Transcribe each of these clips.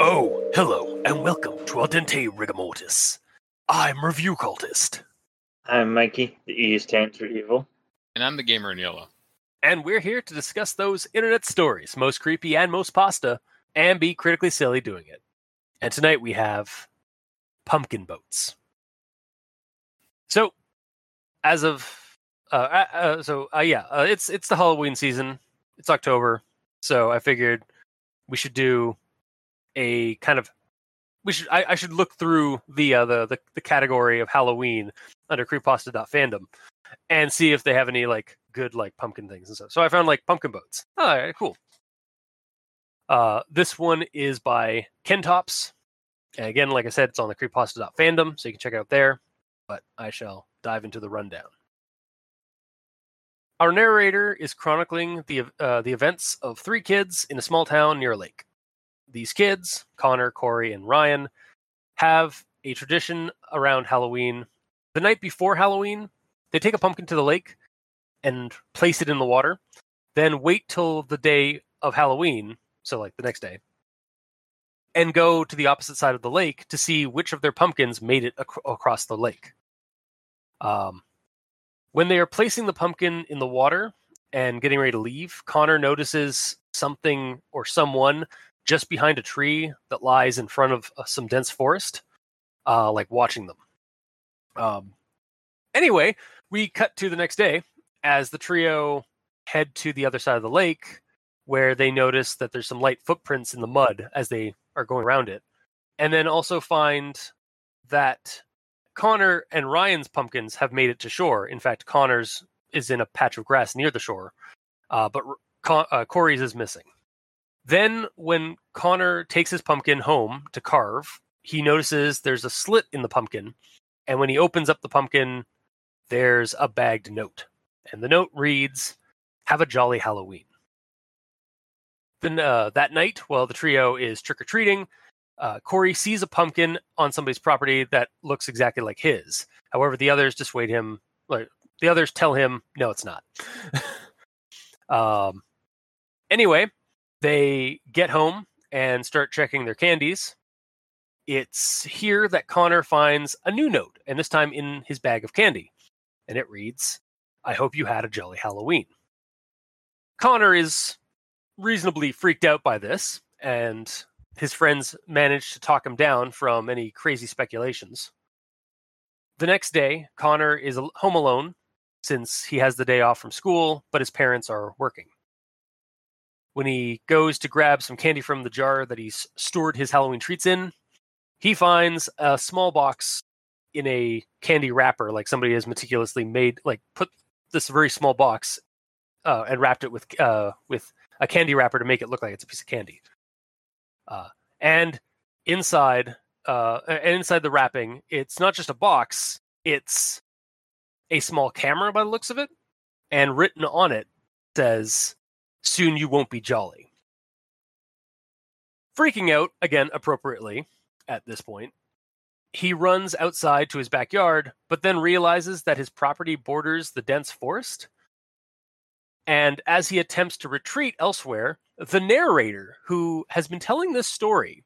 Oh, hello, and welcome to Al Dente Rigamortis. I'm Review Cultist, I'm Mikey. The E stands for evil. And I'm the gamer in yellow. And we're here to discuss those internet stories, most creepy and most pasta, and be critically silly doing it. And tonight we have pumpkin boats. So, as of uh, uh, uh, so uh, yeah, uh, it's it's the Halloween season. It's October, so I figured we should do a kind of we should I, I should look through the, uh, the the the category of Halloween under creepypasta.fandom and see if they have any like good like pumpkin things and stuff. So I found like pumpkin boats. Oh, all right, cool. Uh, this one is by Ken Tops. And again, like I said, it's on the creepypasta.fandom, so you can check it out there. But I shall dive into the rundown. Our narrator is chronicling the uh, the events of three kids in a small town near a lake. These kids, Connor, Corey, and Ryan, have a tradition around Halloween. The night before Halloween, they take a pumpkin to the lake and place it in the water, then wait till the day of Halloween, so like the next day, and go to the opposite side of the lake to see which of their pumpkins made it ac- across the lake. Um, when they are placing the pumpkin in the water and getting ready to leave, Connor notices something or someone just behind a tree that lies in front of uh, some dense forest, uh, like watching them. Um, anyway, we cut to the next day as the trio head to the other side of the lake where they notice that there's some light footprints in the mud as they are going around it. And then also find that connor and ryan's pumpkins have made it to shore. In fact connor's is in a patch of grass near the shore uh, but Con- uh, corey's is missing then when connor takes his pumpkin home to carve he notices there's a slit in the pumpkin and when he opens up the pumpkin there's a bagged note. And the note reads, Have a jolly Halloween. Then uh, that night, while the trio is trick or treating, uh, Corey sees a pumpkin on somebody's property that looks exactly like his. However, the others dissuade him. Like the others tell him, no, it's not. um, anyway, they get home and start checking their candies. It's here that Connor finds a new note, and this time in his bag of candy and it reads, I hope you had a jolly Halloween. Connor is reasonably freaked out by this, and his friends manage to talk him down from any crazy speculations. The next day, Connor is home alone since he has the day off from school, but his parents are working. When he goes to grab some candy from the jar that he's stored his Halloween treats in, he finds a small box in a candy wrapper, like somebody has meticulously made, like put this very small box uh, and wrapped it with uh, with a candy wrapper to make it look like it's a piece of candy. Uh, and inside, uh, and inside the wrapping, it's not just a box; it's a small camera by the looks of it, and written on it says, "Soon you won't be jolly." Freaking out again, appropriately at this point, he runs outside to his backyard, but then realizes that his property borders the dense forest. And as he attempts to retreat elsewhere, the narrator, who has been telling this story,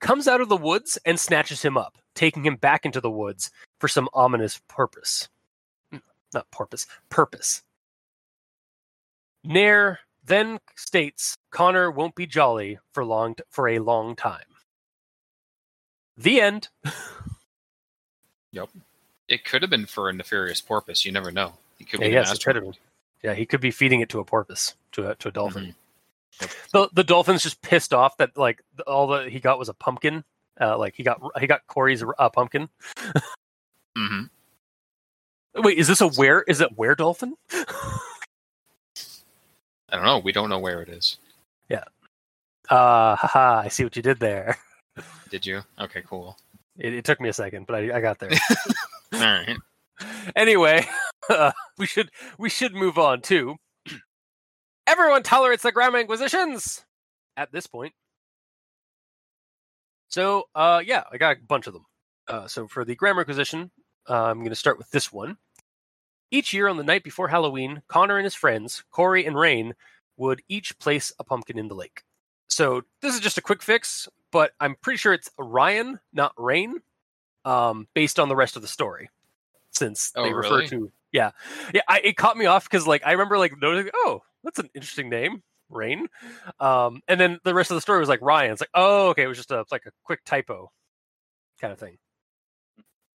comes out of the woods and snatches him up, taking him back into the woods for some ominous purpose. Not purpose, purpose. Nair then states Connor won't be jolly for long for a long time. The end. Yep. It could have been for a nefarious porpoise. You never know. He could Yeah, be yes, it could have asteroid. Yeah, he could be feeding it to a porpoise, to a to a dolphin. Mhm. The the dolphin's just pissed off that like all that he got was a pumpkin. Uh, like he got he got Corey's uh, pumpkin. Mhm. Wait, is this a where? Is it where dolphin? I don't know. We don't know where it is. Yeah. Uh, haha! I see what you did there. Did you? Okay, cool. It, it took me a second, but I, I got there. All right. anyway, uh, we should we should move on to. Everyone tolerates the Grammar Inquisitions. at this point. So, uh, yeah, I got a bunch of them. Uh, so for the grammar inquisition, uh, I'm going to start with this one. Each year on the night before Halloween, Connor and his friends, Corey and Rain, would each place a pumpkin in the lake. So this is just a quick fix, but I'm pretty sure it's Ryan, not Rain, um, based on the rest of the story. Since Oh, they refer really? to, yeah, yeah, I, it caught me off because like I remember like noticing, oh, that's an interesting name, Rain, um, and then the rest of the story was like Ryan. It's like, oh, okay, it was just a like a quick typo, kind of thing.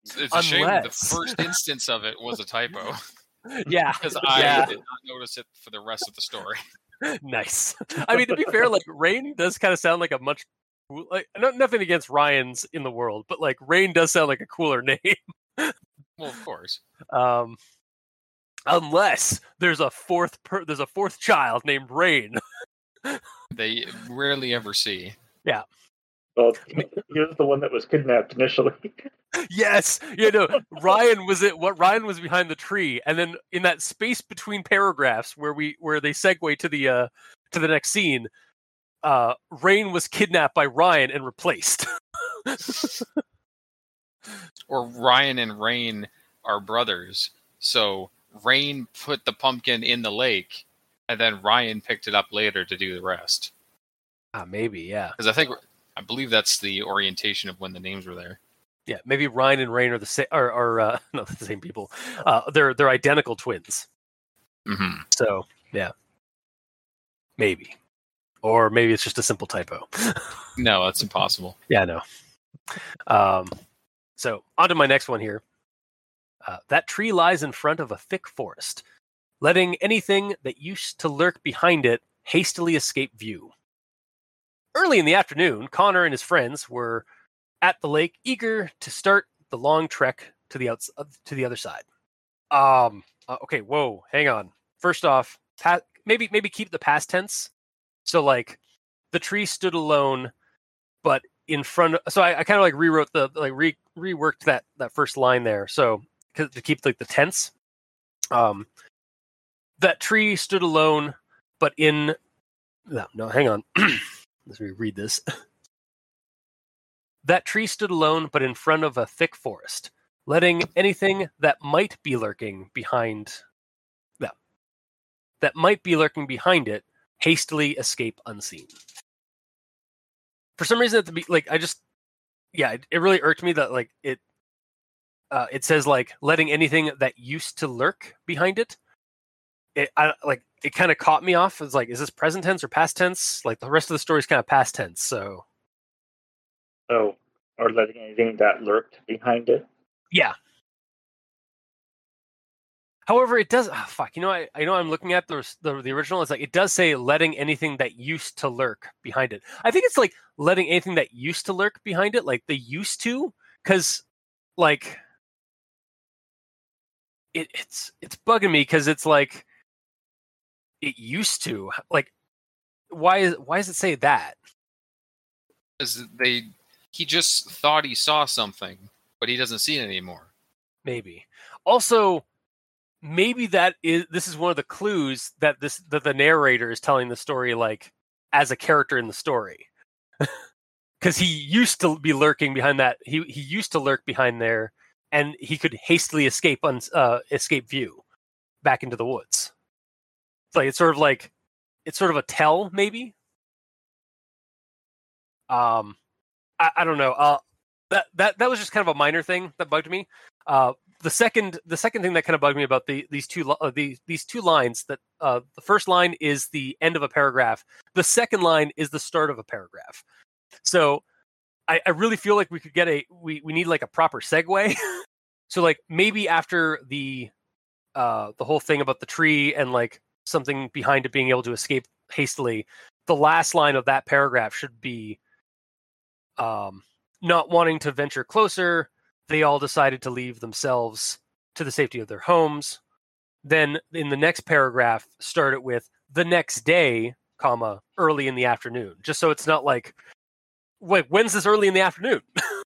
It's, it's a shame the first instance of it was a typo Yeah, because I Yeah. did not notice it for the rest of the story. nice. I mean, to be fair, like Rain does kind of sound like a much like no, nothing against Ryan's in the world, but like Rain does sound like a cooler name. Well, of course. Um, unless there's a fourth per, there's a fourth child named Rain. They rarely ever see. Well, he was the one that was kidnapped initially. yes, you know Ryan was it. What Ryan was behind the tree, and then in that space between paragraphs where we where they segue to the uh to the next scene, uh, Rain was kidnapped by Ryan and replaced. Or Ryan and Rain are brothers. So Rain put the pumpkin in the lake, and then Ryan picked it up later to do the rest. ah, maybe, yeah. Because I think, I believe that's the orientation of when the names were there. Yeah, maybe Ryan and Rain are the same, or, or uh, not the same people. Uh, they're they're identical twins. hmm So yeah, maybe, or maybe it's just a simple typo. No, that's impossible. yeah, no. Um, so on to my next one here. Uh, that tree lies in front of a thick forest, letting anything that used to lurk behind it hastily escape view. Early in the afternoon, Connor and his friends were at the lake, eager to start the long trek to the outs- uh, to the other side. Um. uh, okay. Whoa. Hang on. First off, pa- maybe maybe keep the past tense. So like, the tree stood alone, but in front. Of, so I, I kind of like rewrote the like re reworked that that first line there. So to keep like the tense. Um. That tree stood alone, but in. No, no. Hang on. Let me read this. That tree stood alone, but in front of a thick forest, letting anything that might be lurking behind that that might be lurking behind it hastily escape unseen. For some reason, at the be like, I just yeah, it, it really irked me that like it uh, it says like letting anything that used to lurk behind it. It I like it kind of caught me off. It's like, is this present tense or past tense? Like the rest of the story is kind of past tense, so Oh, or letting anything that lurked behind it. Yeah. However, it does. ah, fuck. You know, I, I know I'm looking at the, the the original. It's like it does say letting anything that used to lurk behind it. I think it's like letting anything that used to lurk behind it, like they used to, because like it, it's it's bugging me because it's like it used to. Like, why is why does it say that? Because they, he just thought he saw something, but he doesn't see it anymore. maybe also maybe that is this is one of the clues that this that the narrator is telling the story like as a character in the story because he used to be lurking behind that he he used to lurk behind there and he could hastily escape un, uh, escape view back into the woods like it's sort of like it's sort of a tell maybe? Um i, I don't know. Uh that that that was just kind of a minor thing that bugged me. Uh the second the second thing that kind of bugged me about the these two uh, these these two lines that uh the first line is the end of a paragraph. The second line is the start of a paragraph. So i i really feel like we could get a we we need like a proper segue. So like maybe after the uh the whole thing about the tree and like something behind it being able to escape hastily the last line of that paragraph should be um not wanting to venture closer they all decided to leave themselves to the safety of their homes. Then in the next paragraph, start it with the next day, comma, early in the afternoon. Just so it's not like, wait, when's this early in the afternoon?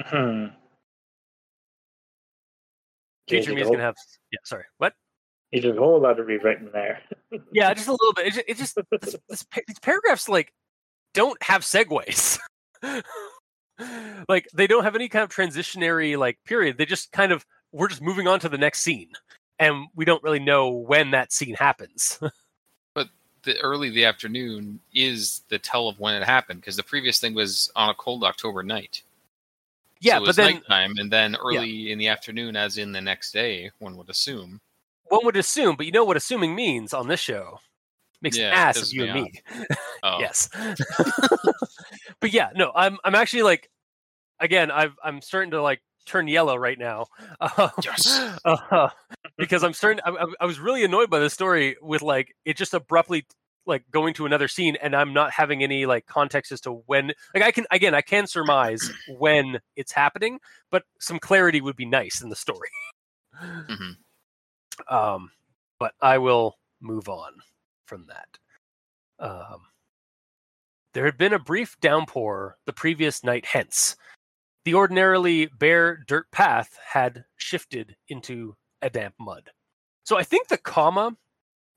Hmm. Future me is gonna have yeah, sorry. What? There's a whole lot of rewriting there. yeah, just a little bit. It just, it just this, this, these paragraphs like don't have segues. like they don't have any kind of transitionary like period. They just kind of we're just moving on to the next scene, and we don't really know when that scene happens. But the early the afternoon is the tell of when it happened because the previous thing was on a cold October night. yeah, so it but was then nighttime, and then early in the afternoon, as in the next day, one would assume. One would assume, but you know what assuming means on this show. Makes Yeah, an ass of you me and me. Oh, Yes. but yeah, no, I'm I'm actually like again, I've I'm starting to like turn yellow right now. Uh, Yes. uh, because I'm starting I, I- was really annoyed by the story with like it just abruptly like going to another scene and I'm not having any like context as to when like I can again I can surmise when it's happening, but some clarity would be nice in the story. Mhm. Um but I will move on from that. Um, there had been a brief downpour the previous night, hence, the ordinarily bare dirt path had shifted into a damp mud. So I think the comma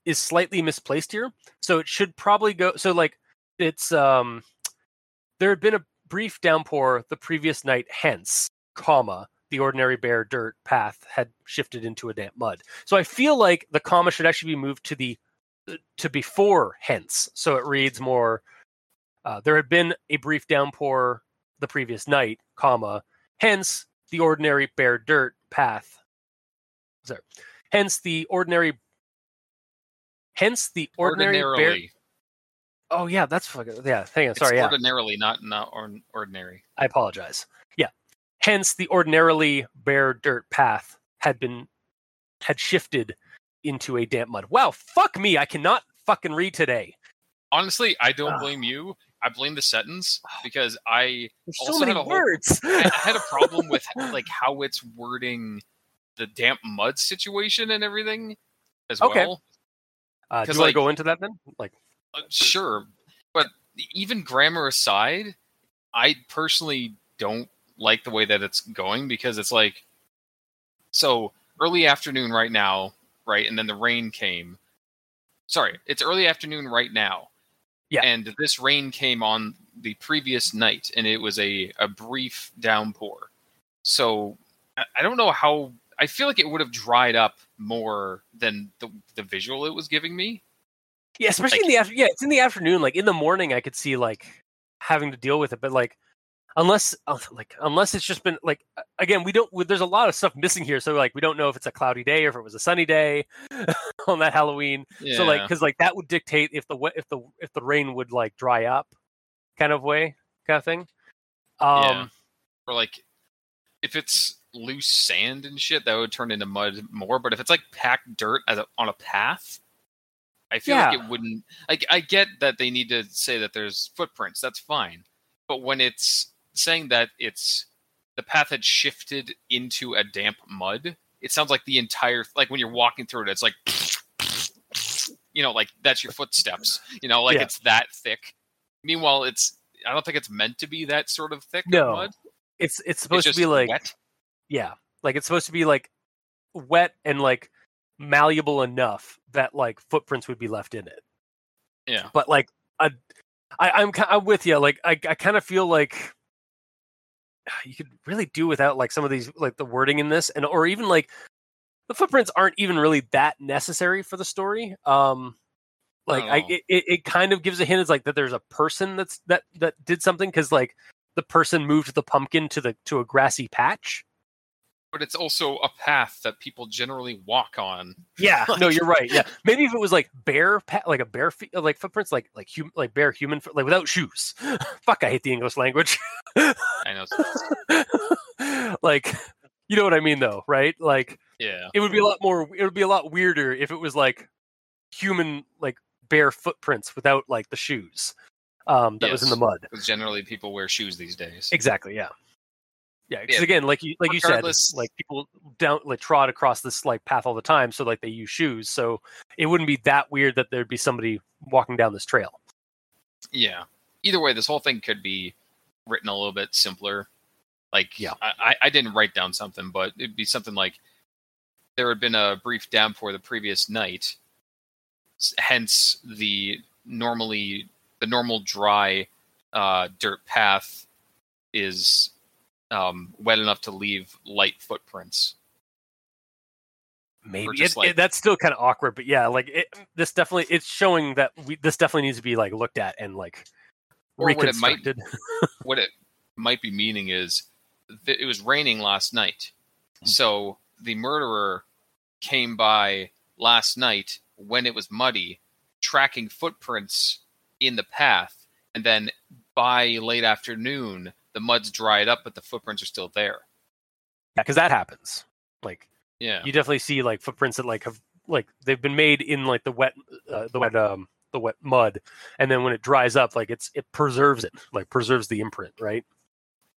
is slightly misplaced here. So it should probably go. So, like, it's um, there had been a brief downpour the previous night, hence, comma, the ordinary bare dirt path had shifted into a damp mud. So I feel like the comma should actually be moved to the to before hence. So it reads more. Uh, there had been a brief downpour the previous night, comma. Hence the ordinary bare dirt path. Sorry. Hence the ordinary. Hence the ordinary bare. Oh yeah, that's fucking yeah. Hang on, It's sorry. Yeah, ordinarily, not not or, ordinary. I apologize. Hence, the ordinarily bare dirt path had been had shifted into a damp mud. Wow, fuck me! I cannot fucking read today. Honestly, I don't blame you. I blame the sentence because I There's so Also many had a whole- words. I had a problem with like how it's wording the damp mud situation and everything as Okay. well. Uh, do you want like- to go into that then? Like, Uh, sure, but even grammar aside, I personally don't like the way that it's going because it's like so early afternoon right now, right, and then the rain came. Sorry, it's early afternoon right now. Yeah. And this rain came on the previous night, and it was a, a brief downpour. So I, don't know how. I feel like it would have dried up more than the the visual it was giving me. yeah, especially Like- in the after. Yeah, it's in the afternoon. Like in the morning, I could see like having to deal with it, but like unless uh, like unless it's just been like again, we don't. There's a lot of stuff missing here, so like we don't know if it's a cloudy day or if it was a sunny day on that Halloween. So like, because like that would dictate if the if the if the rain would like dry up, kind of way, kind of thing. Um, Yeah. or like if it's loose sand and shit that would turn into mud more but if it's like packed dirt as a, on a path i feel like it wouldn't like i get that they need to say that there's footprints that's fine but when it's saying that it's the path had shifted into a damp mud it sounds like the entire like when you're walking through it it's like you know like that's your footsteps you know like Yeah. it's that thick meanwhile it's i don't think it's meant to be that sort of thick No. mud it's it's it's supposed to be like wet. yeah, like it's supposed to be like wet and like malleable enough that like footprints would be left in it. Yeah. But like I, I I'm I'm with you. Like I I kind of feel like you could really do without like some of these like the wording in this and or even like the footprints aren't even really that necessary for the story. Um like I Oh. it, it, it kind of gives a hint it's like that there's a person that's that that did something because like the person moved the pumpkin to the to a grassy patch. But it's also a path that people generally walk on. Yeah, no, you're right. Yeah, maybe if it was like bare, pa- like a bare, feet, like footprints, like like hum- like bare human, foot, like without shoes. Fuck, I hate the English language. I know. like, you know what I mean, though, right? Like, Yeah. it would be a lot more. It would be a lot weirder if it was like human, like bare footprints without like the shoes. Um, that was in the mud. Generally people wear shoes these days. Exactly. Yeah. Yeah. Because Yeah, again, like you like you said, like people don't like trot across this like path all the time, so like they use shoes. So it wouldn't be that weird that there'd be somebody walking down this trail. Yeah. Either way, this whole thing could be written a little bit simpler. Like, Yeah. I, I- I didn't write down something, but it'd be something like there had been a brief downpour the previous night, hence the normally the normal dry uh, dirt path is um, wet enough to leave light footprints. Maybe it, like- it- that's still kind of awkward, but yeah, like it, this definitely it's showing that we this definitely needs to be like looked at and like Or what it might- reconstructed. what it might be meaning is that it was raining last night. Hmm. So the murderer came by last night when it was muddy, tracking footprints in the path, and then by late afternoon, the mud's dried up, but the footprints are still there. Yeah, because that happens. Like Yeah. you definitely see like footprints that like have like they've been made in like the wet uh, the wet um the wet mud, and then when it dries up, like it's it preserves it, like preserves the imprint, right?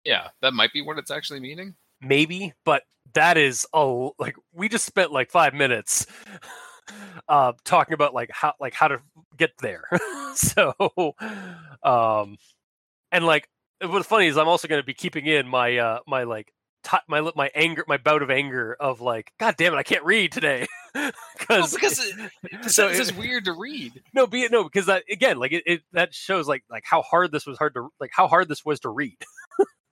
Yeah. That might be what it's actually meaning. maybe but that is oh like we just spent like five minutes uh talking about like how like how to get there so um and like what's funny is i'm also going to be keeping in my uh my like ti my my anger my bout of anger of like god damn it i can't read today Well, because it, the So it- is weird to read. no be it no because that again like it, it that shows like like how hard this was hard to like how hard this was to read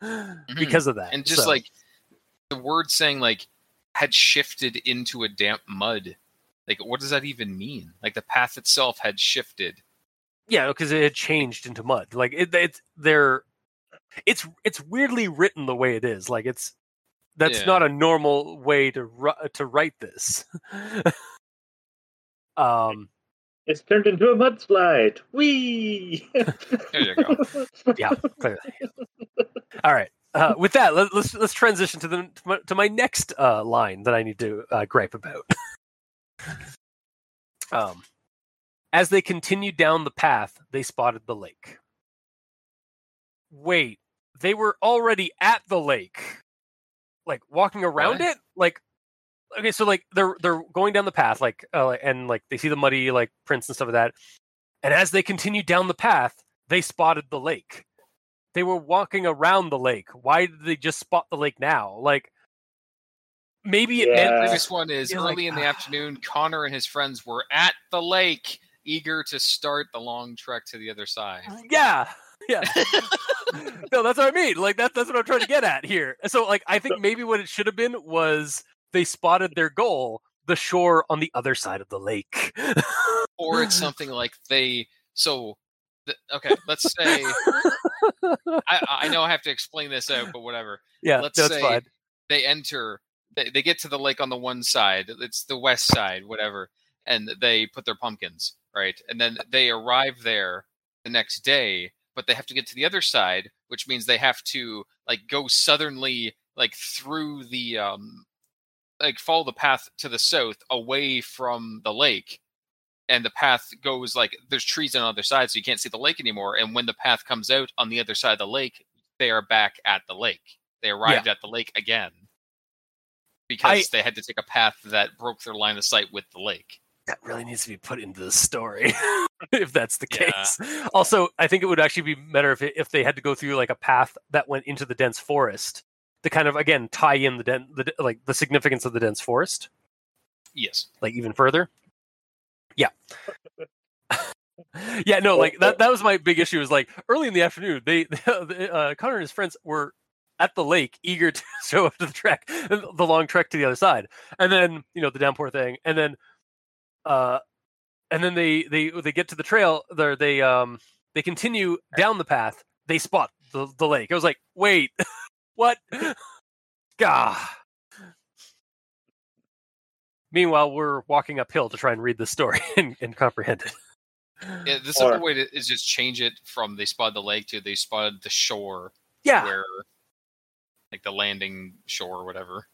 because of that Mm-hmm. and just So- like the word saying like had shifted into a damp mud like what does that even mean like the path itself had shifted Yeah, because it had changed into mud. Like it, it's they're it's it's weirdly written the way it is. Like it's that's Yeah. not a normal way to ru- to write this. um, It's turned into a mudslide. Whee! there you go yeah, clearly. All right. Uh, with that, let, let's let's transition to the to my, to my next uh, line that I need to uh, gripe about. um, as they continued down the path, they spotted the lake. Wait, they were already at the lake, like walking around What? it. Like, okay, so like they're they're going down the path, like, uh, and like they see the muddy like prints and stuff like that. And as they continue down the path, they spotted the lake they were walking around the lake. Why did they just spot the lake now? Like maybe it Yeah. meant the previous one is Yeah, like- early in the afternoon connor and his friends were at the lake eager to start the long trek to the other side yeah. Yeah. no, that's what I mean. Like that that's what I'm trying to get at here. So like I think maybe what it should have been was they spotted their goal, the shore on the other side of the lake. or it's something like they so th- okay let's say I, I know i have to explain this out but whatever yeah, let's that's say fine. they enter they, they get to the lake on the one side it's the west side whatever and they put their pumpkins right and then they arrive there the next day but they have to get to the other side which means they have to like go southernly like through the um like follow the path to the south away from the lake and the path goes like there's trees on the other side so you can't see the lake anymore and when the path comes out on the other side of the lake they are back at the lake. They arrived at the lake again because they had to take a path that broke their line of sight with the lake That really needs to be put into the story, if that's the Yeah. case. Also, I think it would actually be better if it, if they had to go through like a path that went into the dense forest to kind of again tie in the, den- the like the significance of the dense forest, yes like even further. Yeah. yeah, no, like that. That was my big issue. Is like early in the afternoon, they, uh, Connor and his friends were at the lake, eager to show up to the trek, the long trek to the other side, and then you know the downpour thing, and then, uh, and then they they they get to the trail. There they um they continue down the path. They spot the the lake. I was like, wait, what? Gah. Meanwhile, we're walking uphill to try and read the story and, and comprehend it. Yeah, the simple Or- way to, is just change it from they spotted the lake to they spotted the shore Yeah, where like the landing shore or whatever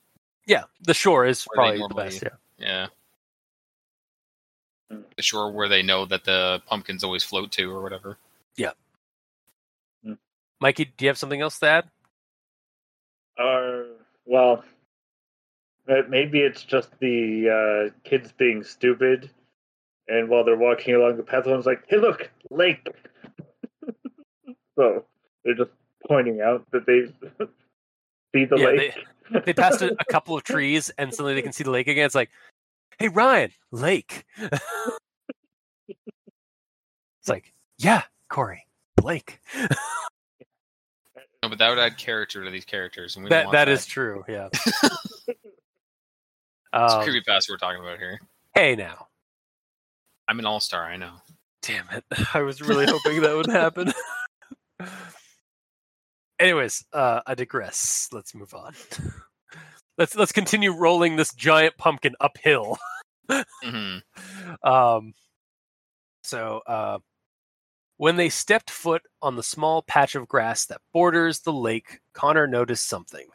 yeah. The shore is Where they probably the best. Yeah. yeah. The shore where they know that the pumpkins always float to or whatever Yeah. Mikey, do you have something else to add? Or well, uh, maybe it's just the uh, kids being stupid, and while they're walking along the path, one's like, "Hey, look, lake." so they're just pointing out that they see the Yeah, lake. they passed a, a couple of trees and suddenly they can see the lake again. It's like, hey Ryan, lake. it's like, yeah, Corey, Blake. No, but that would add character to these characters, and we That want that that is true. Yeah. It's um, creepypasta we're talking about here. hey now. I'm an all star, I know. Damn it. I was really hoping that would happen. Anyways, uh, I digress. Let's move on. Let's let's continue rolling this giant pumpkin uphill. hmm Um, so uh, when they stepped foot on the small patch of grass that borders the lake, Connor noticed something.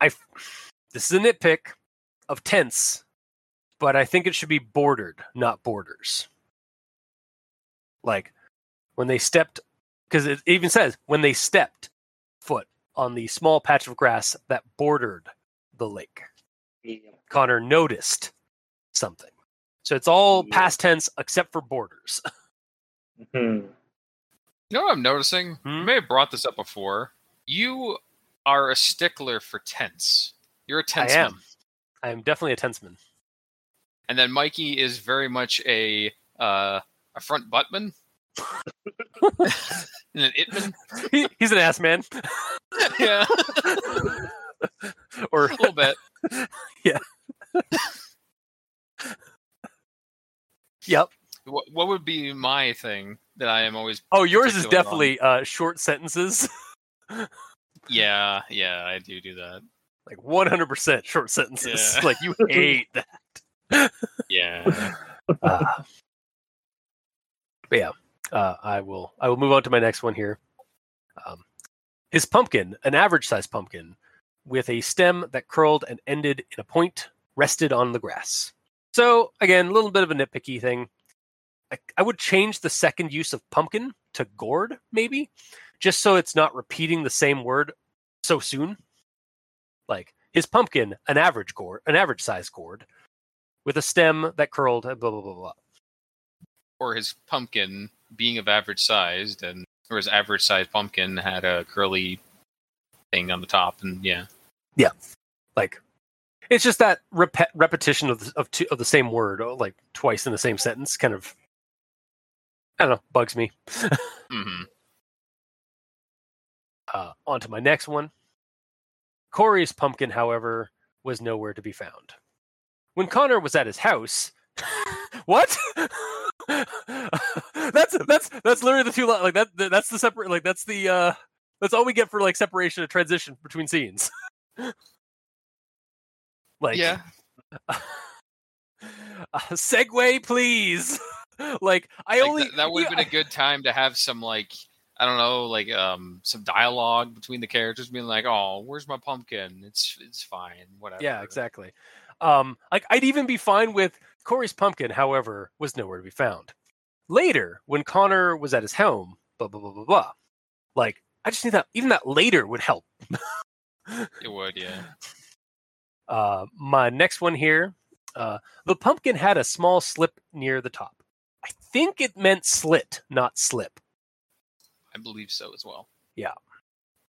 I this is a nitpick of tense, but I think it should be bordered, not borders. Like when they stepped, because it even says when they stepped foot on the small patch of grass that bordered the lake. Connor noticed something. So it's all Yeah. past tense except for borders. Hmm. You know what I'm noticing? Hmm? I may have brought this up before. You are a stickler for tense. You're a tense I am. I am definitely a tenseman. And then Mikey is very much a uh, a front buttman. An. He, he's an ass man. yeah, or a little bit. Yeah. yep. What, what would be my thing that I am always? Oh, yours is definitely uh, short sentences. Yeah, yeah, I do do that. like 100% short sentences. Yeah. Like you hate that. Yeah. Uh, but yeah, uh, I will. I will move on to my next one here. Um, his pumpkin, an average-sized pumpkin, with a stem that curled and ended in a point, rested on the grass. So again, a little bit of a nitpicky thing. I, I would change the second use of pumpkin to gourd, maybe, just so it's not repeating the same word so soon. Like his pumpkin, an average gourd, an average-sized gourd, with a stem that curled, blah blah blah blah. or his pumpkin being of average sized, and or his average sized pumpkin had a curly thing on the top, and yeah. Yeah. Like it's just that rep- repetition of the, of, two, of the same word oh, like twice in the same sentence kind of i don't know bugs me. Hmm uh, on to my next one. Corey's pumpkin however was nowhere to be found. When connor was at his house what that's that's that's literally the two li- like that that's the separate like that's the uh that's all we get for like separation of transition between scenes like yeah. uh, segue please like i Like, only that, that would have been a good time to have some like I don't know, like um some dialogue between the characters being like, "Oh, where's my pumpkin? It's it's fine, whatever." yeah exactly um like i'd even be fine with corey's pumpkin however was nowhere to be found later when connor was at his home blah blah blah blah blah like i just need that even that later would help It would, yeah. uh my next one here uh the pumpkin had a small slip near the top i think it meant slit not slip I believe so as well. Yeah.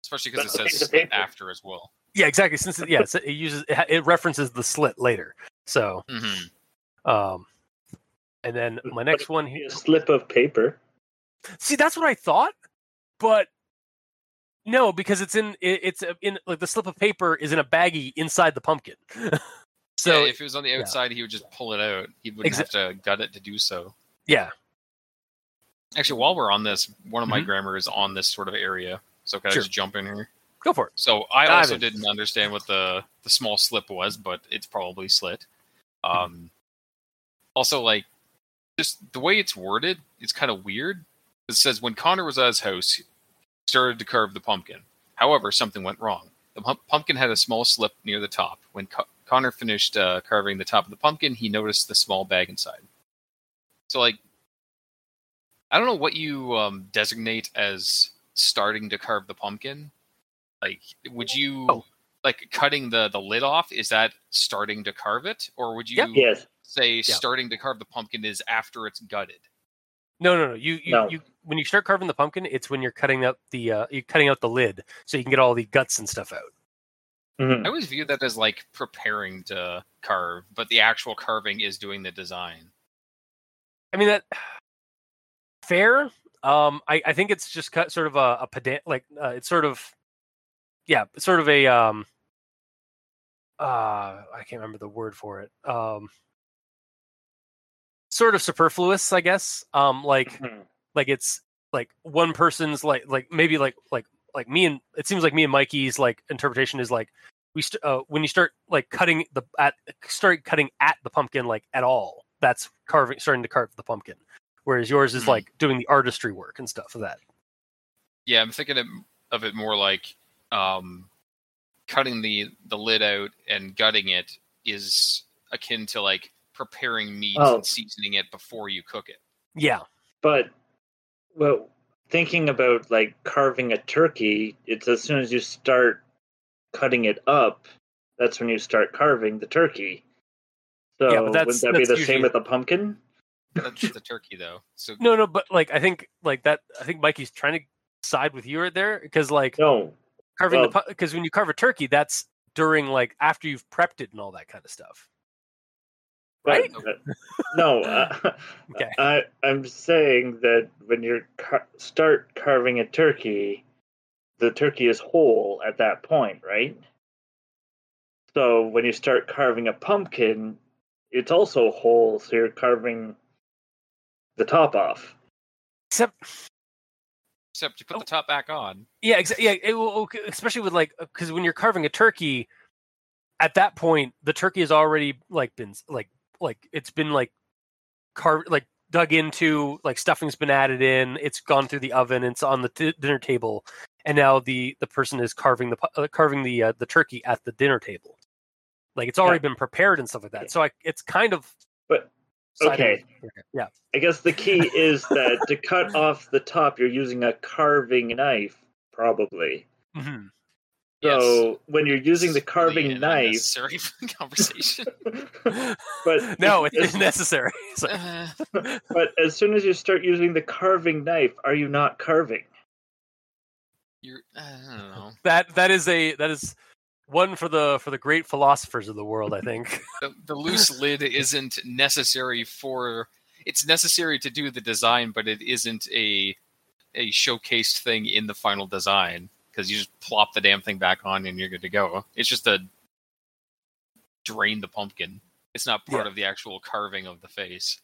Especially because it says of paper. after as well. yeah exactly since it, yeah it uses it, it references the slit later so hmm um and then my next one here a slip of paper. See, that's what I thought, but no, because it's in it, it's in like the slip of paper is in a baggie inside the pumpkin. so yeah, if it was on the outside, he would just pull it out. He wouldn't Exa- have to gut it to do so. yeah, Actually, while we're on this, one of my Mhm. grammar is on this sort of area. So can Sure. I just jump in here? go for it. So I Dive also in. didn't understand what the the small slip was, but it's probably slit. Um, also, like just the way it's worded, it's kind of weird. It says when Connor was at his house, he started to carve the pumpkin. However, something went wrong. The pump- pumpkin had a small slip near the top. When Co- Connor finished uh, carving the top of the pumpkin, he noticed the small bag inside. So, like, I don't know what you um, designate as starting to carve the pumpkin. Like, would you Oh. like cutting the the lid off? Is that starting to carve it, or would you Yep. Yes. Say starting to carve the pumpkin is after it's gutted? No, no, no. You, you, No. you. When you start carving the pumpkin, it's when you're cutting out the uh, you're cutting out the lid, so you can get all the guts and stuff out. Mhm. I always view that as like preparing to carve, but the actual carving is doing the design. I mean that fair. Um, I, I think it's just cut sort of a, a pedant like uh, it's sort of yeah, sort of a um uh I can't remember the word for it. Um sort of superfluous, I guess. Um like Mhm. like it's like one person's like like maybe like like like me and it seems like me and Mikey's like interpretation is like we st- uh, when you start like cutting the at start cutting at the pumpkin like at all that's carving starting to carve the pumpkin whereas yours is Mhm. like doing the artistry work and stuff of that Yeah, I'm thinking of, of it more like um, cutting the the lid out and gutting it is akin to like preparing meat Oh. and seasoning it before you cook it. yeah But well, thinking about like carving a turkey, it's as soon as you start cutting it up, that's when you start carving the turkey. So Yeah, but that's- wouldn't that be the usually- same with the pumpkin? That's the turkey though. So no no but like i think like that i think mikey's trying to side with you right there because like No. carving well- the because when you carve a turkey that's during like after you've prepped it and all that kind of stuff Right? but- uh, no. Uh, Okay. I, I'm saying that when you car- start carving a turkey, the turkey is whole at that point, right? So when you start carving a pumpkin, it's also whole, so you're carving the top off. except except you put Oh. the top back on. Yeah, exa- yeah. It, will- especially with like because when you're carving a turkey, at that point the turkey has already like been like like it's been like carved like dug into like stuffing's been added in. It's gone through the oven. It's on the t- dinner table, and now the the person is carving the uh, carving the uh, the turkey at the dinner table. Like it's already been prepared and stuff like that. So I, it's kind of But okay. yeah. I guess the key is that to cut off the top, you're using a carving knife, probably. Mhm. So when you're using the Really carving an knife, unnecessary conversation. but no, if- it's necessary. It's Uh, but as soon as you start using the carving knife, are you not carving? you're, I don't know. that that is a that is one for the for the great philosophers of the world. I think. The, the loose lid isn't necessary for. It's necessary to do the design, but it isn't a a showcased thing in the final design because you just plop the damn thing back on and you're good to go. It's just a drain the pumpkin. It's not part Yeah. of the actual carving of the face.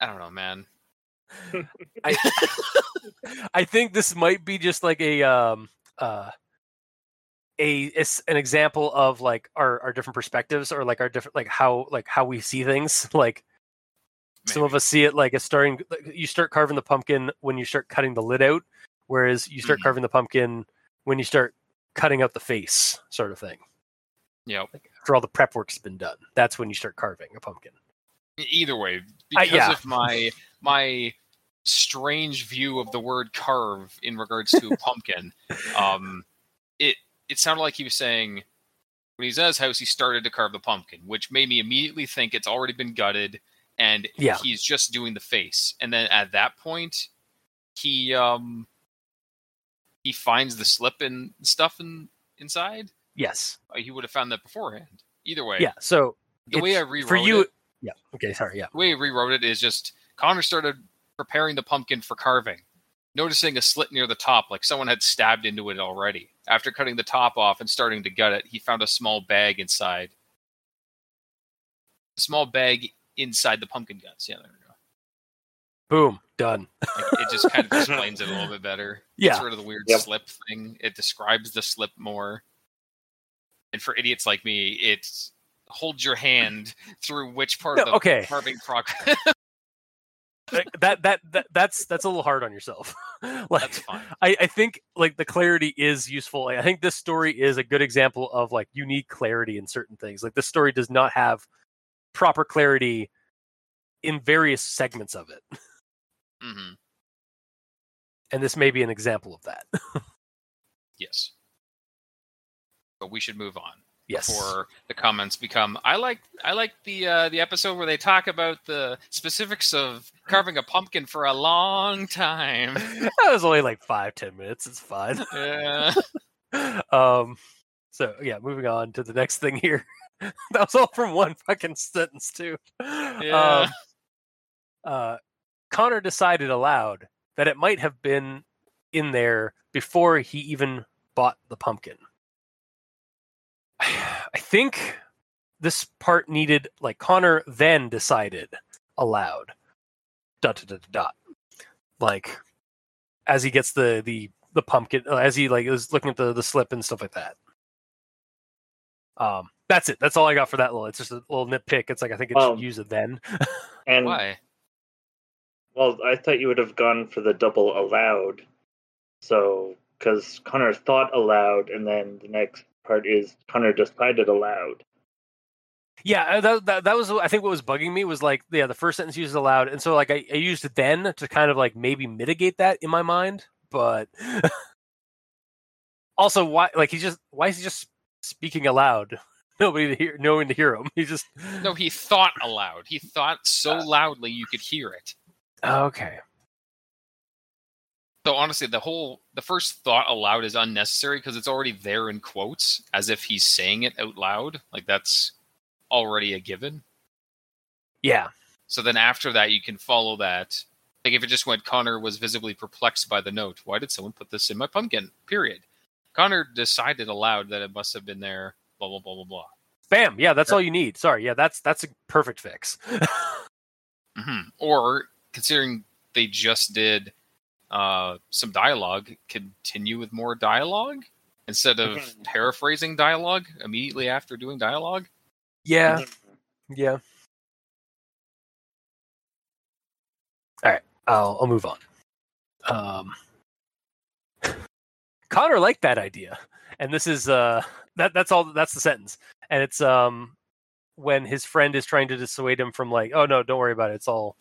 I don't know, man. I I think this might be just like a um uh a it's an example of like our our different perspectives or like our different like how like how we see things like some of us see it like it's starting like, you start carving the pumpkin when you start cutting the lid out whereas you start Mhm. carving the pumpkin when you start cutting out the face sort of thing Yep. after all the prep work's been done that's when you start carving a pumpkin either way I- because yeah. of my my strange view of the word carve in regards to pumpkin um it it sounded like he was saying when he's at his house he started to carve the pumpkin which made me immediately think it's already been gutted and Yeah. he's just doing the face and then at that point he um he finds the slip and stuff in, inside yes Uh, he would have found that beforehand either way yeah so the way i rewrote for you it yeah okay sorry yeah the way he rewrote it is just Connor started preparing the pumpkin for carving, noticing a slit near the top, like someone had stabbed into it already. After cutting the top off and starting to gut it, he found a small bag inside. A small bag inside the pumpkin guts. Yeah, there. Boom done Like, it just kind of explains it a little bit better. Yeah. Gets rid of the weird Yep. slip thing. It describes the slip more. And for idiots like me, it's hold your hand through which part of the okay. carving progress. Like, that, that that that's that's a little hard on yourself like That's fine. I, I think like the clarity is useful. I think this story is a good example of like you need clarity in certain things. Like this story does not have proper clarity in various segments of it, hmm and this may be an example of that. Yes. But we should move on yes. before the comments become I like I like the uh, the episode where they talk about the specifics of carving a pumpkin for a long time. that was only like five ten minutes. It's fine. Yeah. um, so yeah, moving on to the next thing here. that was all from one fucking sentence too. Yeah. Um, uh, Connor decided aloud that it might have been in there before he even bought the pumpkin. I think this part needed like Connor then decided aloud. Dot dot dot dot. Like as he gets the the the pumpkin uh, as he like is looking at the the slip and stuff like that. Um that's it. That's all I got for that little. It's just a little nitpick. It's like I think it Well, should use it then. And Why? Well, I thought you would have gone for the double aloud. So, because Connor thought aloud, and then the next part is Connor decided aloud. Yeah, uh, that, that that was I think what was bugging me was like yeah the first sentence used aloud and so like I, I used then to kind of like maybe mitigate that in my mind, but also why like he's just why is he just speaking aloud? Nobody to hear, no one to hear him. He just No, he thought aloud. He thought so Uh, loudly you could hear it. Okay. So honestly, the whole the first thought aloud is unnecessary because it's already there in quotes, as if he's saying it out loud. Like that's already a given. Yeah, So then after that, you can follow that. Like if it just went, Connor was visibly perplexed by the note. Why did someone put this in my pumpkin? Period. Connor decided aloud that it must have been there. Blah blah blah blah blah. bam. Yeah, that's all you need. Sorry. Yeah, that's that's a perfect fix. hmm Or considering they just did uh, some dialogue, continue with more dialogue instead of Mhm. paraphrasing dialogue immediately after doing dialogue. yeah, yeah. All right, I'll I'll move on. Um, Connor liked that idea, and this is uh that that's all that's the sentence, and it's um when his friend is trying to dissuade him from like oh no don't worry about it it's all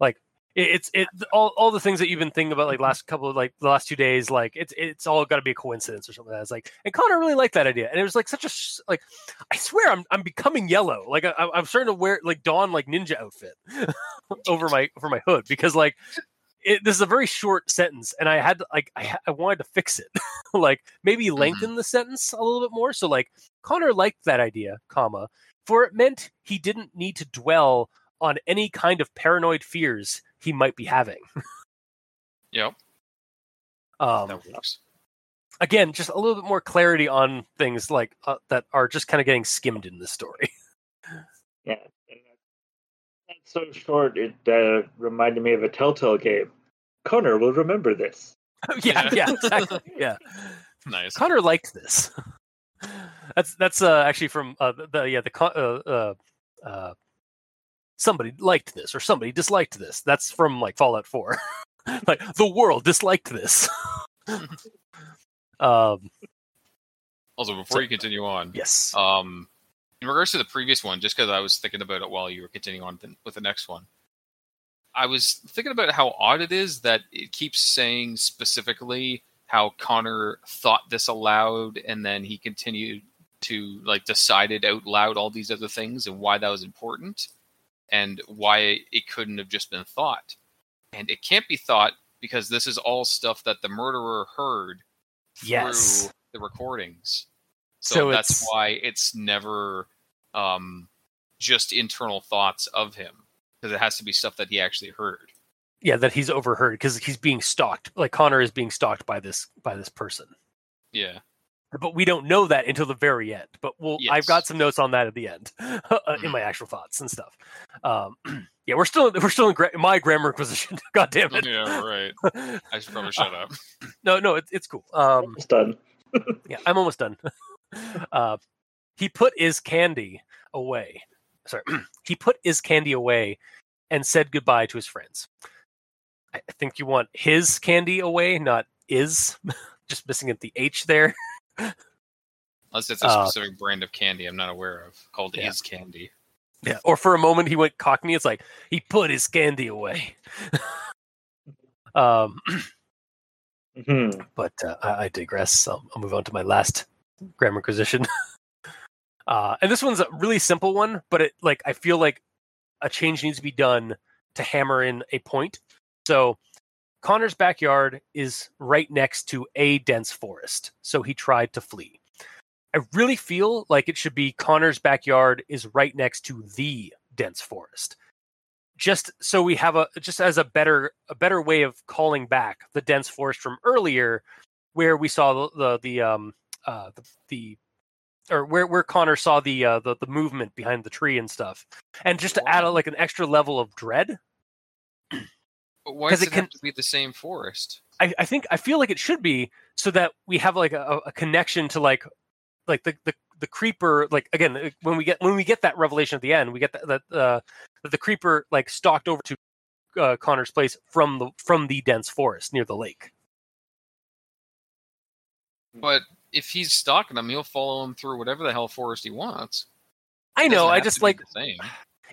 like it, it's it all all the things that you've been thinking about like mm-hmm. last couple of like the last two days like it's it's all got to be a coincidence or something like that. It's like and Connor really liked that idea, and it was like such a like I swear I'm I'm becoming yellow. Like I, I'm starting to wear like Dawn like ninja outfit over my over my hood because like it, this is a very short sentence and i had to, like I, I wanted to fix it. Like maybe mm-hmm. lengthen the sentence a little bit more. So like connor liked that idea comma for it meant he didn't need to dwell on any kind of paranoid fears he might be having Yep, um, that works. again just a little bit more clarity on things like uh, that are just kind of getting skimmed in this story Yeah. That's so short, it uh, reminded me of a Telltale game. Connor will remember this. yeah yeah exactly yeah Nice. Connor liked this. that's that's uh, actually from uh, the, the yeah the con- uh, uh, uh, somebody liked this or somebody disliked this. That's from like Fallout Four. like the world disliked this. um. Also, before So- you continue on, Yes. um, in regards to the previous one, just because I was thinking about it while you were continuing on with the next one, I was thinking about how odd it is that it keeps saying specifically how Connor thought this aloud, and then he continued to like decided out loud all these other things and why that was important, and why it couldn't have just been thought, and it can't be thought because this is all stuff that the murderer heard Yes. through the recordings. So, So that's it's- why it's never um, just internal thoughts of him because it has to be stuff that he actually heard. Yeah, that he's overheard because he's being stalked. Like Connor is being stalked by this by this person. Yeah. But we don't know that until the very end. But we'll, I've got some notes on that at the end uh, in Mhm. my actual thoughts and stuff. Um, yeah, we're still we're still in gra- my grammar position. God damn it. yeah, right. I should probably shut up. No, no, it's it's cool. Um, It's done. yeah, I'm almost done. uh, he put his candy away. Sorry, he put his candy away and said goodbye to his friends. I I think you want his candy away, not is. Just missing at the H there. Unless it's a Uh, specific brand of candy I'm not aware of called Yeah. Is Candy. Yeah. Or for a moment he went cockney. It's like he put his candy away. um, Mhm. but uh, I, I digress. I'll, I'll move on to my last grammar acquisition. uh, and this one's a really simple one, but it like I feel like a change needs to be done to hammer in a point. So Connor's backyard is right next to a dense forest, so he tried to flee. I really feel like it should be Connor's backyard is right next to the dense forest. Just so we have a just as a better a better way of calling back the dense forest from earlier, where we saw the the, the um uh the, the or where where Connor saw the uh the, the movement behind the tree and stuff, and just to add a, like an extra level of dread. But why does it it have can- to be the same forest? I, I think I feel like it should be so that we have like a, a connection to like like the, the the creeper like again when we get when we get that revelation at the end we get that that uh, the creeper like stalked over to uh, Connor's place from the from the dense forest near the lake. But if he's stalking him, he'll follow him through whatever the hell forest he wants. I know I just like the same.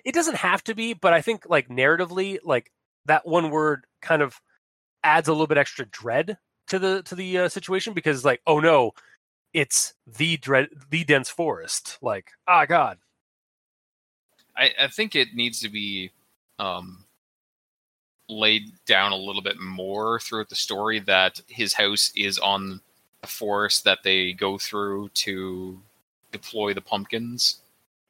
it doesn't have to be but I think like narratively like that one word kind of adds a little bit extra dread to the to the uh, situation because like oh no it's the dread the dense forest like ah god I, I think it needs to be um, laid down a little bit more throughout the story that his house is on a forest that they go through to deploy the pumpkins.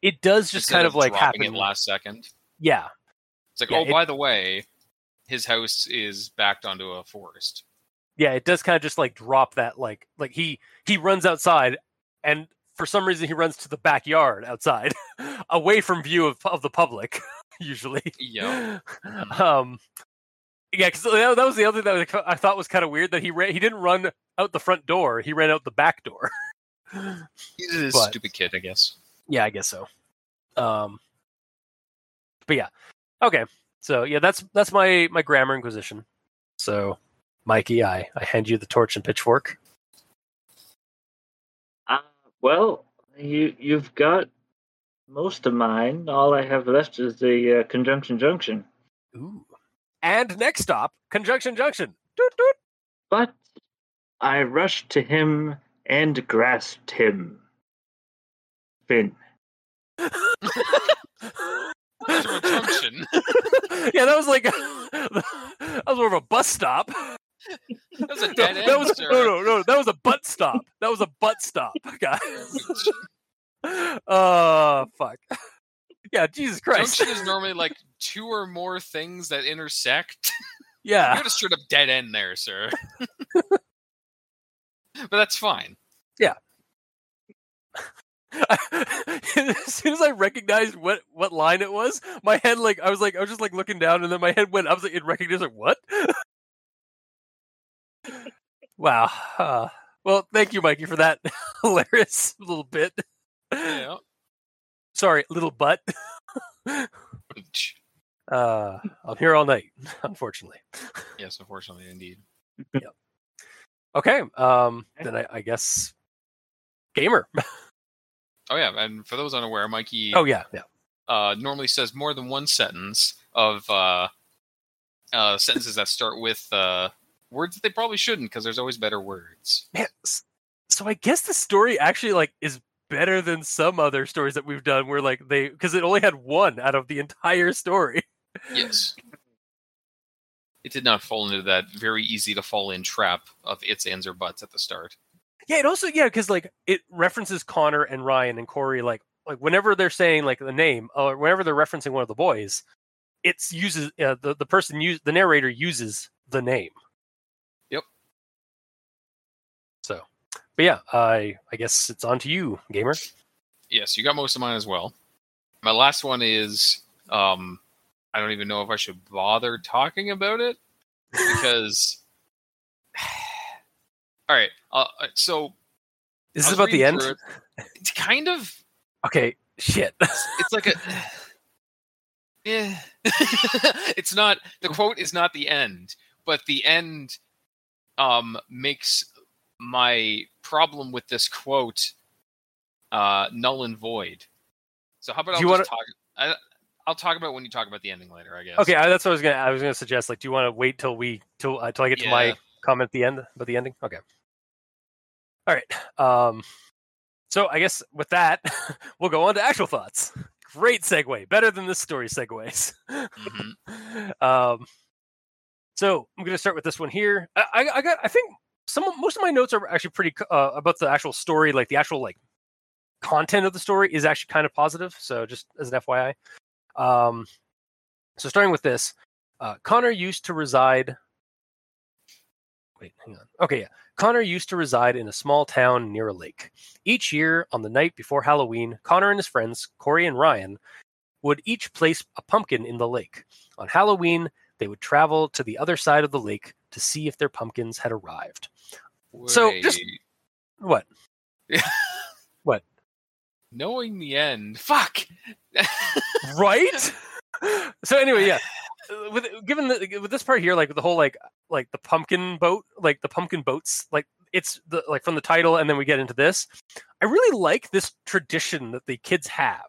it does just kind of like dropping happen it last second. yeah It's like, Yeah, oh, it- by the way, his house is backed onto a forest. yeah it does kind of just like drop that like like he he runs outside and for some reason he runs to the backyard outside away from view of, of the public usually Yeah. um yeah because that, that was the other thing that i thought was kind of weird that he ran he didn't run out the front door he ran out the back door He's a But- stupid kid, I guess. yeah i guess so um but yeah okay so yeah that's that's my my grammar inquisition so mikey i i hand you the torch and pitchfork Uh, well, you you've got most of mine. All I have left is the uh, conjunction junction. Ooh. And next stop, Conjunction Junction. Doot, doot. But I rushed to him and grasped him. Finn. Through a junction. Yeah, that was like that was more of a bus stop. That was a No, dead end, that was no, no, no. That was a butt stop. That was a butt stop, guys. Oh fuck. Yeah, Jesus Christ. Junction is normally like two or more things that intersect. Yeah. You had a straight up dead end there, sir. but that's fine. as soon as I recognized what what line it was, my head like I was like I was just like looking down, and then my head went. I was like, it recognized like what? wow. Uh, well, thank you, Mikey, for that hilarious little bit. Yeah. Sorry, little butt. Uh, I'm here all night, unfortunately. yes, unfortunately, indeed. yep. Okay. Um, then I, I guess gamer. Oh yeah, and for those unaware, Mikey oh yeah, yeah. uh, normally says more than one sentence of uh, uh, sentences that start with uh, words that they probably shouldn't, because there's always better words. Man, so I guess the story actually like is better than some other stories that we've done where like they because it only had one out of the entire story. Yes. It did not fall into that very easy to fall in trap of its, ands, or buts at the start. Yeah, it also yeah because like it references Connor and Ryan and Corey like like whenever they're saying like the name or whenever they're referencing one of the boys, it's uses uh, the the person use the narrator uses the name. Yep. So, but yeah, I I guess it's on to you, gamer. Yes, you got most of mine as well. My last one is um, I don't even know if I should bother talking about it because. All right, uh, so Is this about the end? it. It's kind of Okay, shit. it's like a yeah it's not the quote is not the end but the end um makes my problem with this quote uh null and void so how about i'll you just wanna- talk I, i'll talk about when you talk about the ending later i guess Okay, I, that's what I was gonna. I was gonna suggest. Like, do you want to wait till we till uh, till I get to my comment at the end about the ending? Okay. All right. Um. So I guess with that, we'll go on to actual thoughts. Great segue. Better than this story segues. Mhm. um. So I'm going to start with this one here. I, I, I got, I think some, most of my notes are actually pretty uh, about the actual story, like the actual like content of the story is actually kind of positive. So just as an FYI. Um, so starting with this, uh, Connor used to reside. Wait, hang on. Okay, yeah. Connor used to reside in a small town near a lake. Each year, on the night before Halloween, Connor and his friends, Corey and Ryan, would each place a pumpkin in the lake. On Halloween, they would travel to the other side of the lake to see if their pumpkins had arrived. So, just- What? What? Knowing the end. Fuck. right so anyway yeah with given the with this part here like the whole like like the pumpkin boat like the pumpkin boats like it's the like from the title and then we get into this. I really like this tradition that the kids have.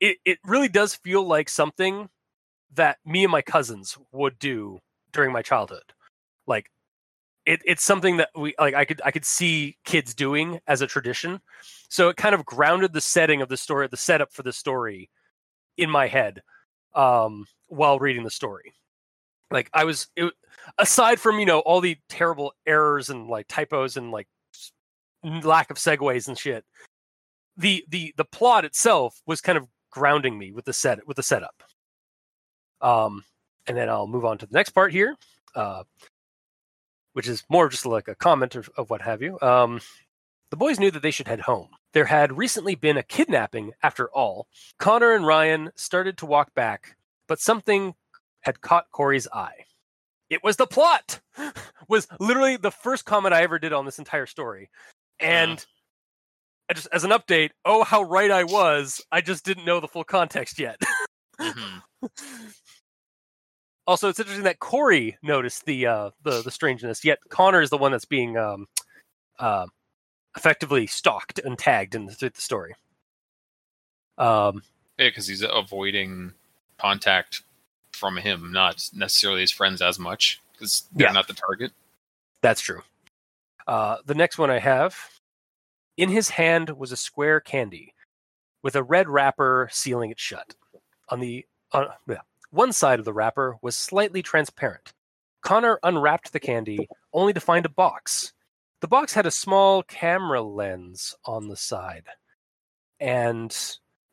It it really does feel like something that me and my cousins would do during my childhood. Like it, it's something that we like i could i could see kids doing as a tradition. So it kind of grounded the setting of the story the setup for the story in my head. Um while reading the story. Like i was it, aside from you know all the terrible errors and like typos and like lack of segues and shit the the the plot itself was kind of grounding me with the set with the setup. Um and then i'll move on to the next part here uh which is more just like a comment of, of what have you. Um the boys knew that they should head home. There had recently been a kidnapping after all. Connor and Ryan started to walk back, but something had caught Corey's eye. It was the plot. Was literally the first comment I ever did on this entire story. And I just as an update, oh how right I was. I just didn't know the full context yet. Mhm. also, it's interesting that Corey noticed the uh the the strangeness, yet Connor is the one that's being um uh, effectively stalked and tagged in the, through the story. Um Yeah, because he's avoiding contact from him, not necessarily his friends as much, because they're Yeah. not the target. That's true. Uh, the next one I have in his hand was a square candy with a red wrapper sealing it shut. On the on, yeah, one side of the wrapper was slightly transparent. Connor unwrapped the candy only to find a box. The box had a small camera lens on the side, and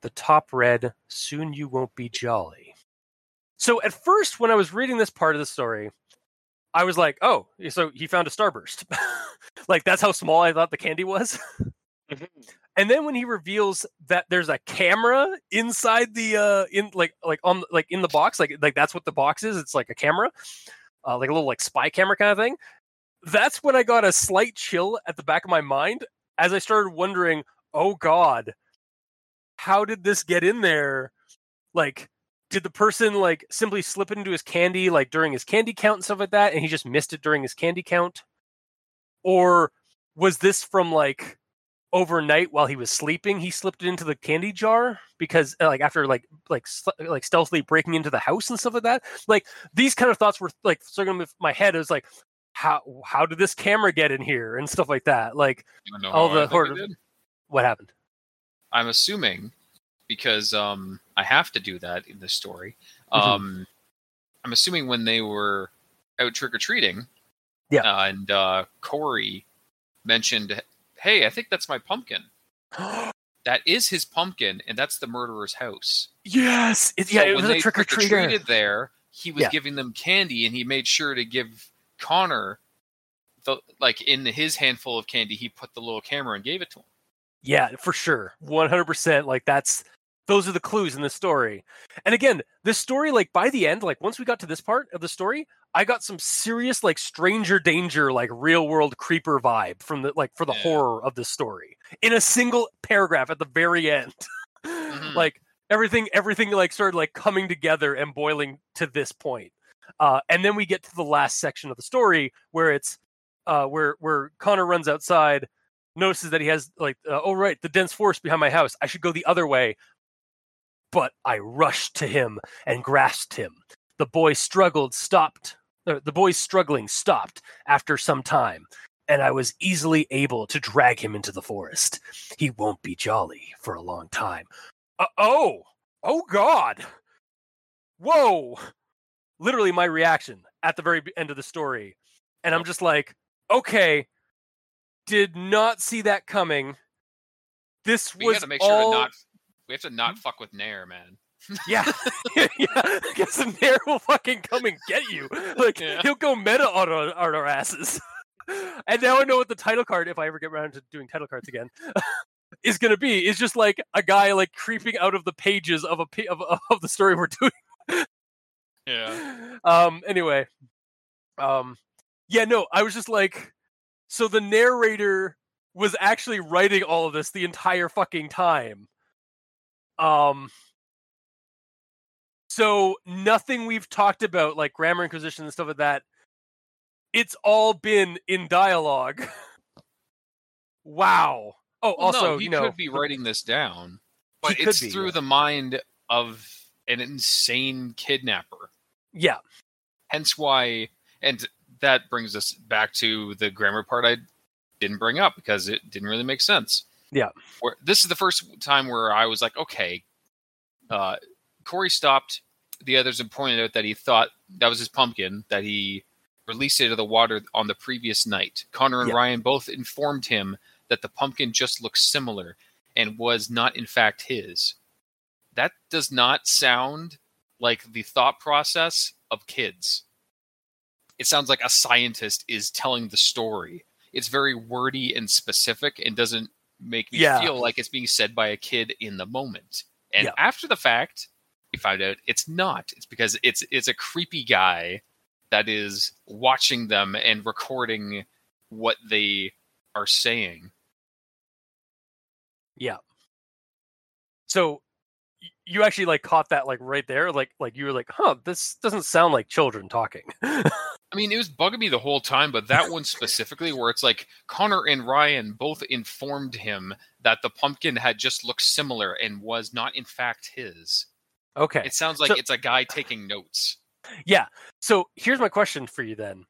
the top read, Soon you won't be jolly. So at first, when I was reading this part of the story, I was like, oh, so he found a starburst. like that's how small I thought the candy was. and then when he reveals that there's a camera inside the uh in like like on like in the box, like like that's what the box is. It's like a camera, uh, like a little like spy camera kind of thing. That's when I got a slight chill at the back of my mind as I started wondering, oh god, how did this get in there? Like did the person like simply slip it into his candy like during his candy count and stuff like that and he just missed it during his candy count? Or was this from like overnight while he was sleeping he slipped it into the candy jar? Because uh, like after like like sl- like stealthily breaking into the house and stuff like that? Like these kind of thoughts were like circling my head. It was like how how did this camera get in here? and stuff like that. Like You wanna know All the I think horde it of- did? what happened I'm assuming because um, I have to do that in this story. Mhm. Um, I'm assuming when they were out trick or treating, Yeah. uh, and uh, Corey mentioned, "Hey, I think that's my pumpkin." That is his pumpkin, and that's the murderer's house. yes it, yeah So it when was a they trick or treater trick-or-treated there, he was Yeah. giving them candy, and he made sure to give Connor, the like in his handful of candy, he put the little camera and gave it to him. Yeah, for sure. 100%. Like that's those are the clues in the story. And again, this story like by the end, like once we got to this part of the story, I got some serious like stranger danger like real world creeper vibe from the like for the Yeah. horror of this story in a single paragraph at the very end. Mhm. Like everything everything like started like coming together and boiling to this point. Uh and then we get to the last section of the story where it's uh where where Connor runs outside notices that he has like uh, oh right the dense forest behind my house. I should go the other way. But i rushed to him and grasped him. The boy struggled stopped uh, the boy's struggling stopped after some time and i was easily able to drag him into the forest. He won't be jolly for a long time. Uh, oh oh god. Whoa. Literally my reaction at the very end of the story. And I'm just like, okay, did not see that coming. This We was got to make sure all... to not. We have to not fuck with Nair, man. Yeah, yeah. Because Nair will fucking come and get you. Like Yeah. he'll go meta on our, on our asses. and now I know what the title card, if I ever get around to doing title cards again, is gonna be. Is just like a guy like creeping out of the pages of a of, of the story we're doing. Yeah. Um. Anyway. Um. Yeah. No. I was just like, so the narrator was actually writing all of this the entire fucking time. Um. So nothing we've talked about, like grammar inquisition and stuff like that, it's all been in dialogue. wow. Oh, Well, also, no, he you know, could be writing this down, but it's be, through yeah. the mind of an insane kidnapper. yeah, Hence why, and that brings us back to the grammar part I didn't bring up because it didn't really make sense. Yeah. Where, this is the first time where I was like, okay, uh, Corey stopped the others and pointed out that he thought that was his pumpkin that he released it into the water on the previous night. Connor and Yeah. Ryan both informed him that the pumpkin just looked similar and was not in fact his. That does not sound like the thought process of kids. It sounds like a scientist is telling the story. It's very wordy and specific and doesn't make me Yeah. feel like it's being said by a kid in the moment. And Yeah. after the fact, we find out it's not. It's because it's it's a creepy guy that is watching them and recording what they are saying. Yeah. So you actually like caught that like right there, like like you were like, huh, this doesn't sound like children talking. I mean, it was bugging me the whole time, but that one specifically, where it's like Connor and Ryan both informed him that the pumpkin had just looked similar and was not, in fact, his. okay. It sounds like So- it's a guy taking notes. Yeah. So here's my question for you then.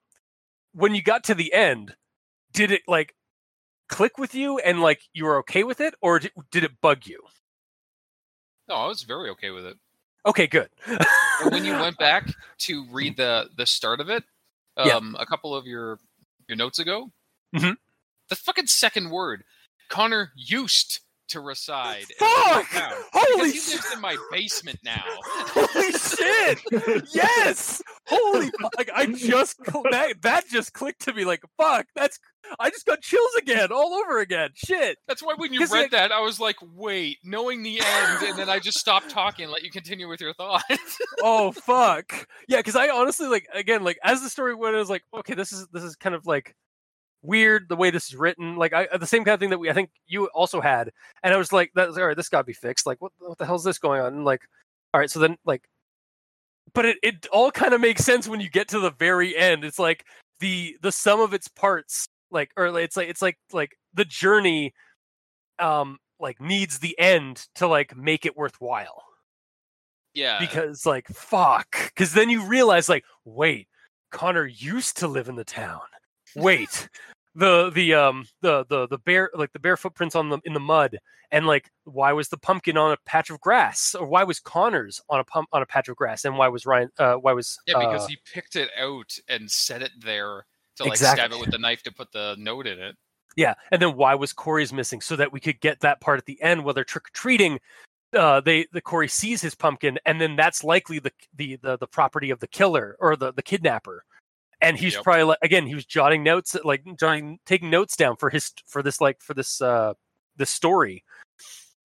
When you got to the end, did it like click with you and like you were okay with it or did, did it bug you? No, I was very okay with it. Okay, good. When you went back to read the the start of it, Yeah. um, a couple of your your notes ago, Mhm. the fucking second word, Connor used to reside. Fuck! Holy he lives in my basement now. Holy shit! Yes! Holy like I just that that just clicked to me like fuck, that's I just got chills again all over again. Shit. That's why when you read like- that, I was like, wait, knowing the end, and then I just stopped talking let you continue with your thoughts. oh fuck yeah because i honestly like again like as the story went i was like okay this is this is kind of like weird the way this is written like I, the same kind of thing that we i think you also had and i was like that's all right this gotta be fixed like what, what the hell is this going on? And like all right so then like but it, it all kind of makes sense when you get to the very end it's like the the sum of its parts like or it's like it's like like the journey um like needs the end to like make it worthwhile. Yeah, because like fuck because then you realize like wait connor used to live in the town wait the the um the the the bare like the bare footprints on the in the mud and like why was the pumpkin on a patch of grass or why was connor's on a pump on a patch of grass and why was ryan uh why was yeah, because uh, he picked it out and set it there to like Exactly. stab it with the knife to put the note in it. Yeah, and then why was Corey's missing? So that we could get that part at the end where they're trick or treating. Uh, they the Corey sees his pumpkin, and then that's likely the the the, the property of the killer or the the kidnapper. And he's Yep. probably like again, he was jotting notes, like jotting, taking notes down for his for this like for this uh this story.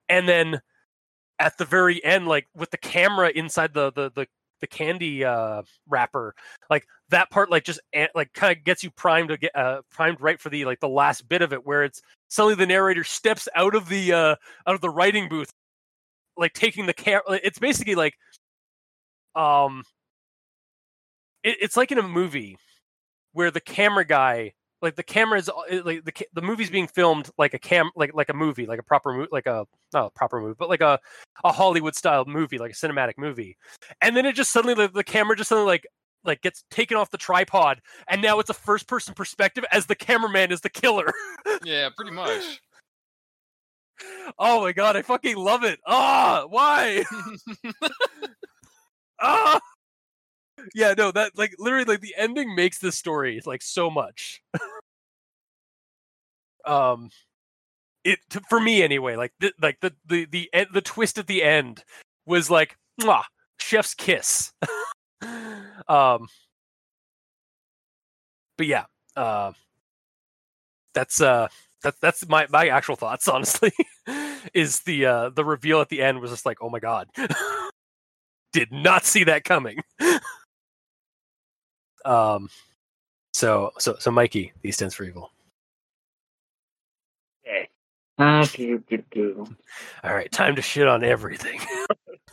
And then at the very end, like with the camera inside the the the, the candy uh wrapper, like that part like just like kind of gets you primed to get uh primed right for the like the last bit of it where it's suddenly the narrator steps out of the uh out of the writing booth like taking the camera it's basically like um it, it's like in a movie where the camera guy like the camera is uh, like the the movie's being filmed like a cam like like a movie like a proper movie like a not a proper movie but like a a Hollywood style movie like a cinematic movie. And then it just suddenly the, the camera just suddenly like like gets taken off the tripod and now it's a first person perspective as the cameraman is the killer. Yeah, pretty much. oh my god i fucking love it. Ah why? Ah yeah, no, that like literally like the ending makes this story like so much. um, it to, for me anyway. Like the like the the the end, the twist at the end was like, mwah, chef's kiss. um, but yeah, uh, that's uh that's that's my my actual thoughts honestly is the uh the reveal at the end was just like oh my god did not see that coming um so so so mikey these stands for evil Okay. Ah, do, do, do. all right time to shit on everything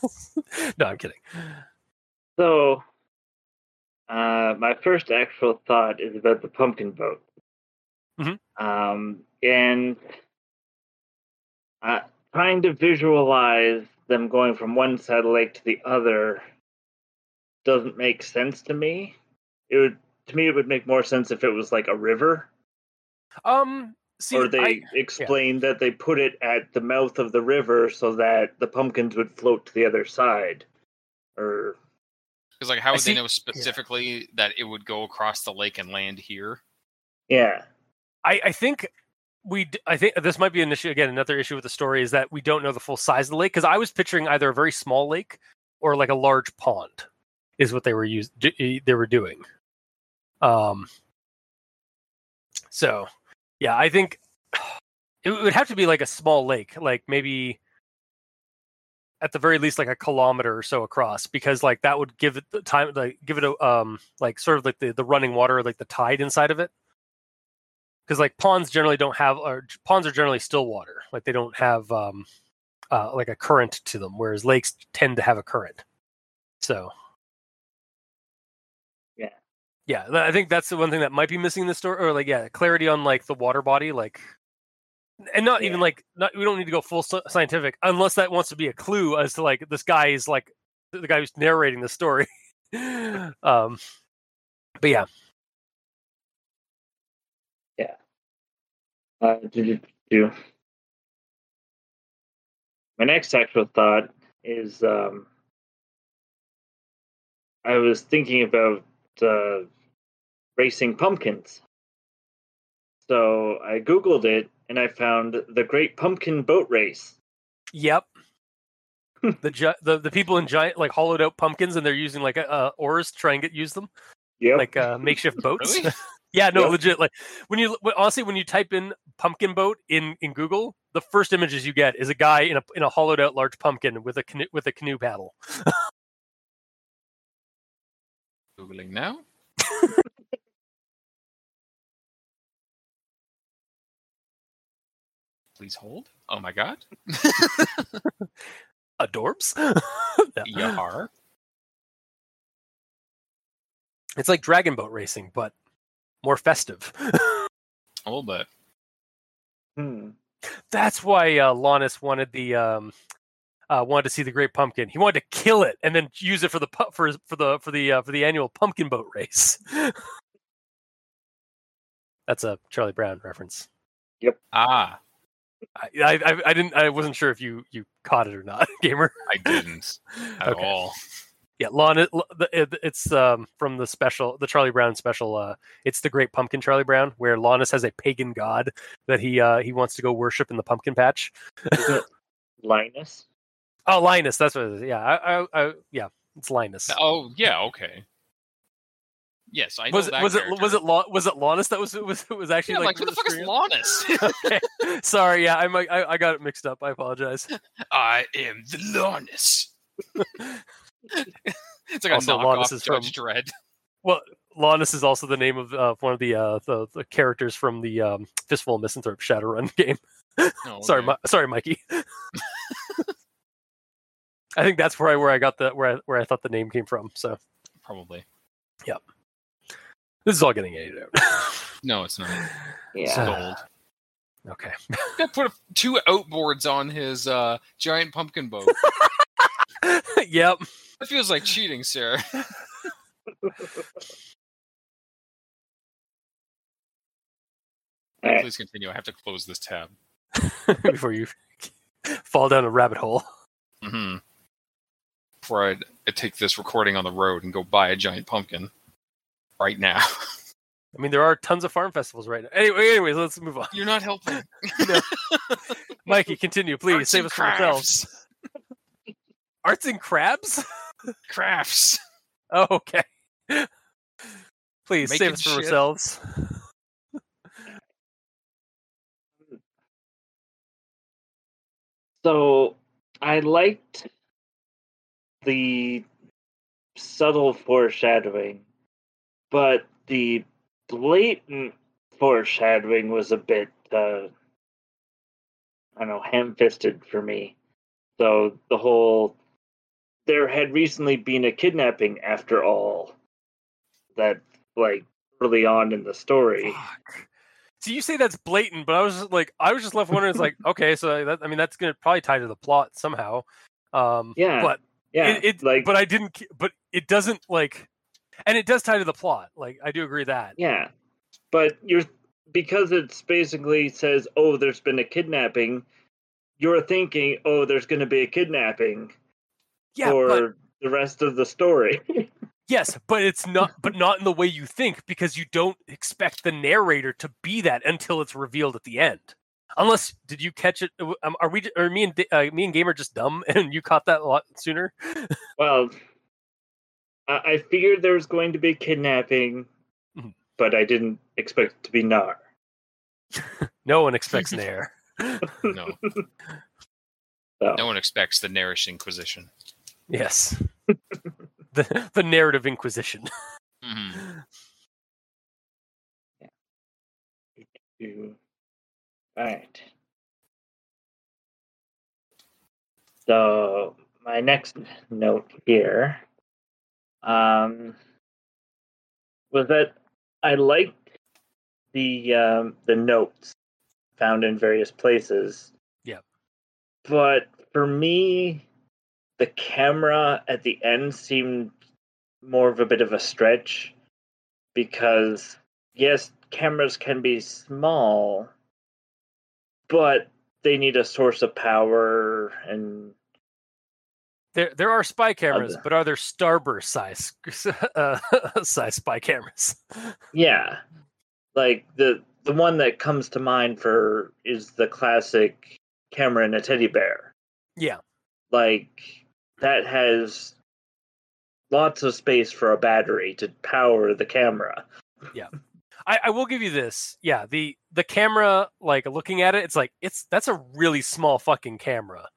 no i'm kidding So, uh, my first actual thought is about the pumpkin boat. Mhm. Um, and uh, trying to visualize them going from one side of the lake to the other doesn't make sense to me. It would, to me, it would make more sense if it was like a river, um see or they I, explained that they put it at the mouth of the river so that the pumpkins would float to the other side, or Because like, how I would see- they know specifically that it would go across the lake and land here? yeah. I, I think we i think this might be an issue again another issue with the story is that we don't know the full size of the lake because I was picturing either a very small lake or like a large pond is what they were used they were doing. Um so yeah, I think it would have to be like a small lake, like maybe at the very least like a kilometer or so across because like that would give it the time like give it a um like sort of like the, the running water like the tide inside of it because like ponds generally don't have or ponds are generally still water like they don't have um uh like a current to them whereas lakes tend to have a current so. Yeah i think that's the one thing that might be missing in the story or like yeah clarity on like the water body like and not even like not we don't need to go full scientific unless that wants to be a clue as to like this guy is like the guy who's narrating the story. Um but yeah, yeah. Uh, do, do, do. My next actual thought is um, I was thinking about uh, racing pumpkins. So I Googled it and I found the Great Pumpkin Boat Race. Yep. the, gi- the the people in giant like hollowed out pumpkins and they're using like uh, oars to try and get use them Yep. like uh, makeshift boats. Really? yeah, no, Yep. legit. Like when you when- honestly when you type in pumpkin boat in in Google, the first images you get is a guy in a in a hollowed out large pumpkin with a canoe with a canoe paddle. Googling now. Please hold. Oh my god. Adorbs. No. Yahar. It's like dragon boat racing, but more festive. A little bit. Hmm. That's why uh, Lannis wanted the um, uh, wanted to see the Great Pumpkin. He wanted to kill it and then use it for the pu- for for the for the uh, for the annual pumpkin boat race. That's a Charlie Brown reference. Yep. Ah, I, I I- I didn't I wasn't sure if you you caught it or not, gamer. I didn't at Okay. all. Yeah, Lon, it, it- it's um, from the special, the Charlie Brown special. Uh, it's the Great Pumpkin Charlie Brown, where Lannis has a pagan god that he uh, he wants to go worship in the pumpkin patch. Is it Linus? Oh, Linus, that's what it is. Yeah, I, I, I yeah, it's Linus. Oh yeah, okay. Yes, I know was it was it was it Lon, was it Lannis that was was was actually Yeah, like, like, who the fuck is screen? Lannis? okay. Sorry, yeah, I, might- I I got it mixed up. I apologize. I am the Lannis. it's like Also, a knockoff is Judge from- Dredd. Well, Lannis is also the name of uh, one of the, uh, the the characters from the um, Fistful of Misanthrope Shadowrun game. Oh, Sorry, okay. Mi- sorry, Mikey. I think that's where I where I got the where I, where I thought the name came from. So probably. Yep. This is all getting edited out. No, it's not. Yeah. Gold. okay. Gotta put a, two outboards on his uh, giant pumpkin boat. yep. that feels like cheating, sir. Alright. Please continue. I have to close this tab. Before you fall down a rabbit hole. hmm before I I take this recording on the road and go buy a giant pumpkin right now. I mean, there are tons of farm festivals right now. Anyway, anyways, let's move on. You're not helping. Mikey, continue, please. Arts Save and us from ourselves. Arts and crabs? Crafts. Oh, okay. Please save us from shit. ourselves. So I liked the subtle foreshadowing, but the blatant foreshadowing was a bit, uh, I don't know, ham fisted for me. So the whole there had recently been a kidnapping after all that, like, early on in the story. Fuck. So you say that's blatant, but I was just like, I was just left wondering. It's like, okay, so that, I mean, that's gonna probably tie to the plot somehow. Um, Yeah, but Yeah, it, it like, but I didn't. But it doesn't like, and it does tie to the plot. Like, I do agree that. Yeah, but you're because it's basically says, "Oh, there's been a kidnapping." You're thinking, "Oh, there's going to be a kidnapping Yeah, for but the rest of the story." yes, but it's not. But not in the way you think, because you don't expect the narrator to be that until it's revealed at the end. Unless, did you catch it? Um, are we? Are me and Da- uh, me and Gamer just dumb, and you caught that a lot sooner? well, I, I figured there was going to be kidnapping, Mhm. but I didn't expect it to be Nar. No one expects Nair. No, So, no one expects the Narish Inquisition. Yes. the the narrative inquisition. Mhm. You- Right. So my next note here um, was that I liked the um, the notes found in various places. Yeah. But for me, the camera at the end seemed more of a bit of a stretch because yes, cameras can be small, but they need a source of power and There there are spy cameras, but are there starburst size uh, size spy cameras? yeah, like the the one that comes to mind for is the classic camera in a teddy bear. Yeah. Like that has lots of space for a battery to power the camera. I, I will give you this. Yeah, the the camera, like looking at it, it's like it's that's a really small fucking camera.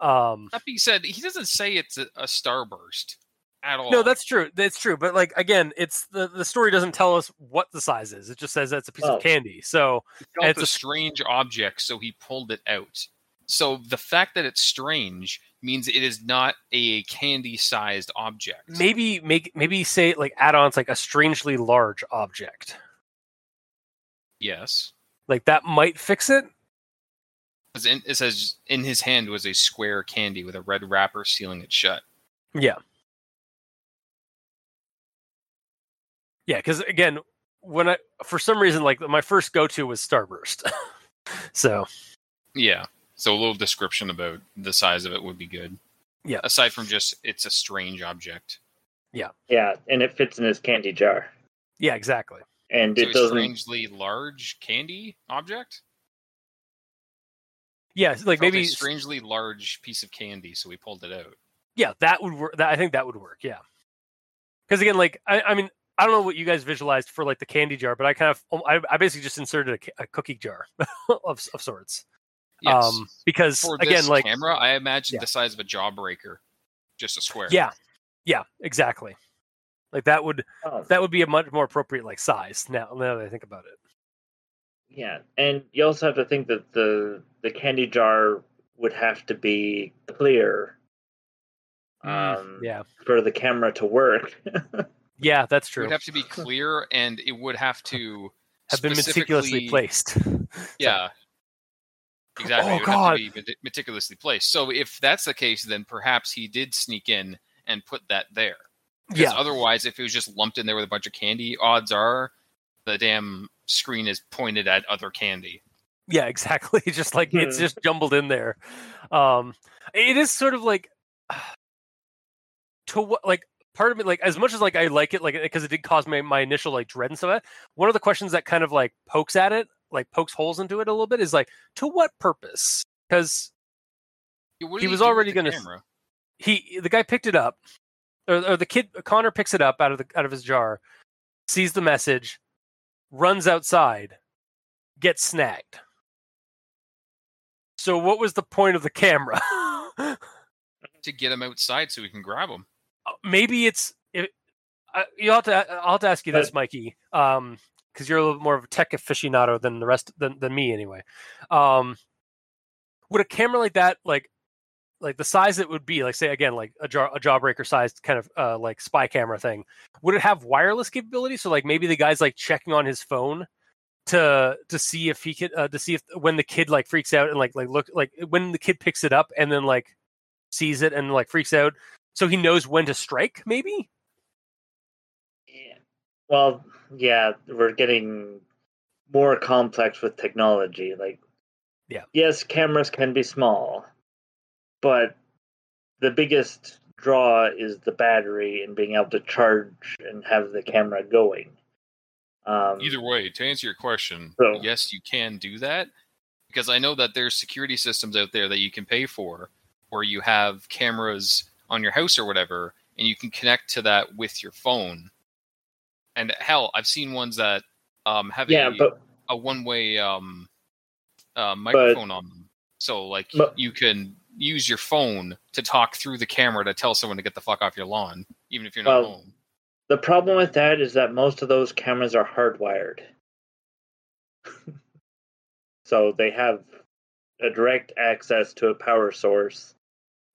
Um That being said, he doesn't say it's a, a starburst at all. no, that's true. That's true. But like again, it's the the story doesn't tell us what the size is. It just says that's a piece Oh. of candy. So He felt it's a a- strange object, so he pulled it out. So the fact that it's strange means it is not a candy-sized object. maybe make maybe say like add-ons like a strangely large object. Yes. Like that might fix it. 'Cause in- It says in his hand was a square candy with a red wrapper sealing it shut. Yeah. Yeah, because again, when I for some reason like my first go to was Starburst. so Yeah. So a little description about the size of it would be good. Yeah. Aside from just it's a strange object. Yeah. Yeah, and it fits in his candy jar. yeah, exactly. And So it a doesn't strangely large candy object? Yeah, like Felt a maybe strangely large piece of candy, so we pulled it out. yeah, that would work. That I think that would work. Yeah, because again, like I, I mean, I don't know what you guys visualized for like the candy jar, but I kind of um, I, I basically just inserted a, a cookie jar of of sorts. Yes. Um, because For again, like camera, I imagine Yeah. the size of a jawbreaker, just a square. yeah, yeah, exactly. Like that would oh, that would be a much more appropriate like size now. Now that I think about it. Yeah, and you also have to think that the the candy jar would have to be clear Mm, um, Yeah, for the camera to work. yeah, that's It true. would have to be clear, and it would have to Have been meticulously placed. Yeah, exactly. Oh, it would God. have to be meticulously placed. So if that's the case, then perhaps he did sneak in and put that there. Because yeah, otherwise, if it was just lumped in there with a bunch of candy, odds are the damn screen is pointed at other candy. yeah, exactly. Just like it's Hmm. just jumbled in there. Um, it is sort of like to what like part of me like as much as like I like it like because it did cause my my initial like dread and stuff. One of the questions that kind of like pokes at it, like pokes holes into it a little bit, is like to what purpose? Because What He did was already gonna- he the guy picked it up, or, or the kid Connor picks it up out of the out of his jar, sees the message, runs outside, gets snagged. So what was the point of the camera? to get him outside so we can grab him. maybe it's it, I, you have to I'll have to ask you this, But- Mikey, um, because you're a little more of a tech aficionado than the rest than, than me anyway. Um, would a camera like that, like like the size it would be, like say again, like a jar a jawbreaker sized kind of uh, like spy camera thing, would it have wireless capability? So like maybe the guy's like checking on his phone to to see if he could uh, to see if when the kid like freaks out and like like look like when the kid picks it up and then like sees it and like freaks out so he knows when to strike maybe Yeah. Well, yeah, we're getting more complex with technology. Like, Yeah. yes, cameras can be small, but the biggest draw is the battery and being able to charge and have the camera going. Um, Either way, to answer your question, So- yes, you can do that because I know that there's security systems out there that you can pay for where you have cameras on your house or whatever and you can connect to that with your phone. And hell, I've seen ones that um, have yeah, a, but a one-way um, uh, microphone on them. So like But- you can use your phone to talk through the camera to tell someone to get the fuck off your lawn, even if you're not Well, home. the problem with that is that most of those cameras are hardwired. so they have a direct access to a power source,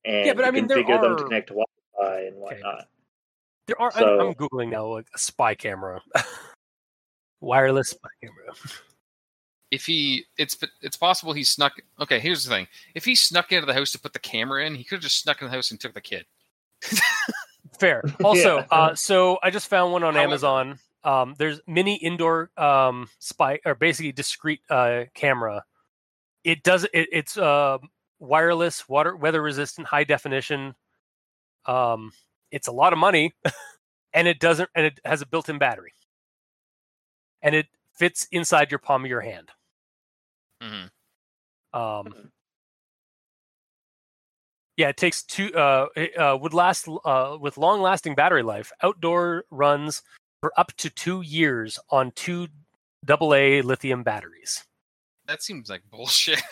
and but I mean, can there figure them to are- connect to Wi-Fi and whatnot. there are So- I'm, I'm googling now like a spy camera wireless spy camera if he it's it's possible he snuck okay here's the thing. If he snuck into the house to put the camera in he could have just snuck in the house and took the kid. Fair. Also Yeah. uh so i just found one on However- amazon. Um there's mini indoor um spy or basically discrete uh camera. It does it, it's uh wireless water weather resistant high definition. Um it's a lot of money and it doesn't and it has a built-in battery. And it fits inside your palm of your hand Mhm. um Mhm. yeah it takes two uh it uh, would last uh with long lasting battery life outdoor runs for up to two years on two double a lithium batteries that seems like bullshit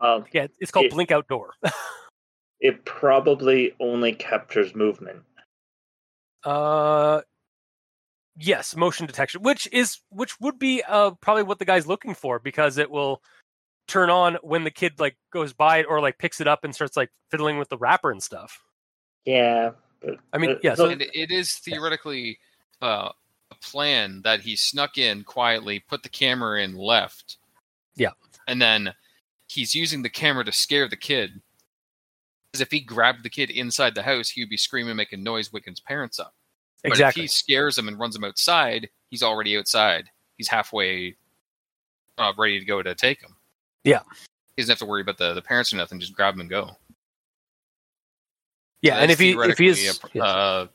Um, yeah it's called It- blink outdoor it probably only captures movement. Uh, yes, motion detection, which is which would be uh probably what the guy's looking for because it will turn on when the kid like goes by it or like picks it up and starts like fiddling with the wrapper and stuff. Yeah, I mean, yeah. So and it is theoretically uh, a plan that he snuck in quietly put the camera in left Yeah. and then he's using the camera to scare the kid because if he grabbed the kid inside the house he would be screaming making noise waking his parents up But exactly. if he scares him and runs him outside, he's already outside. He's halfway uh, ready to go to take him. Yeah. He doesn't have to worry about the, the parents or nothing. Just grab him and go. Yeah, and if he if he is a, yes. uh,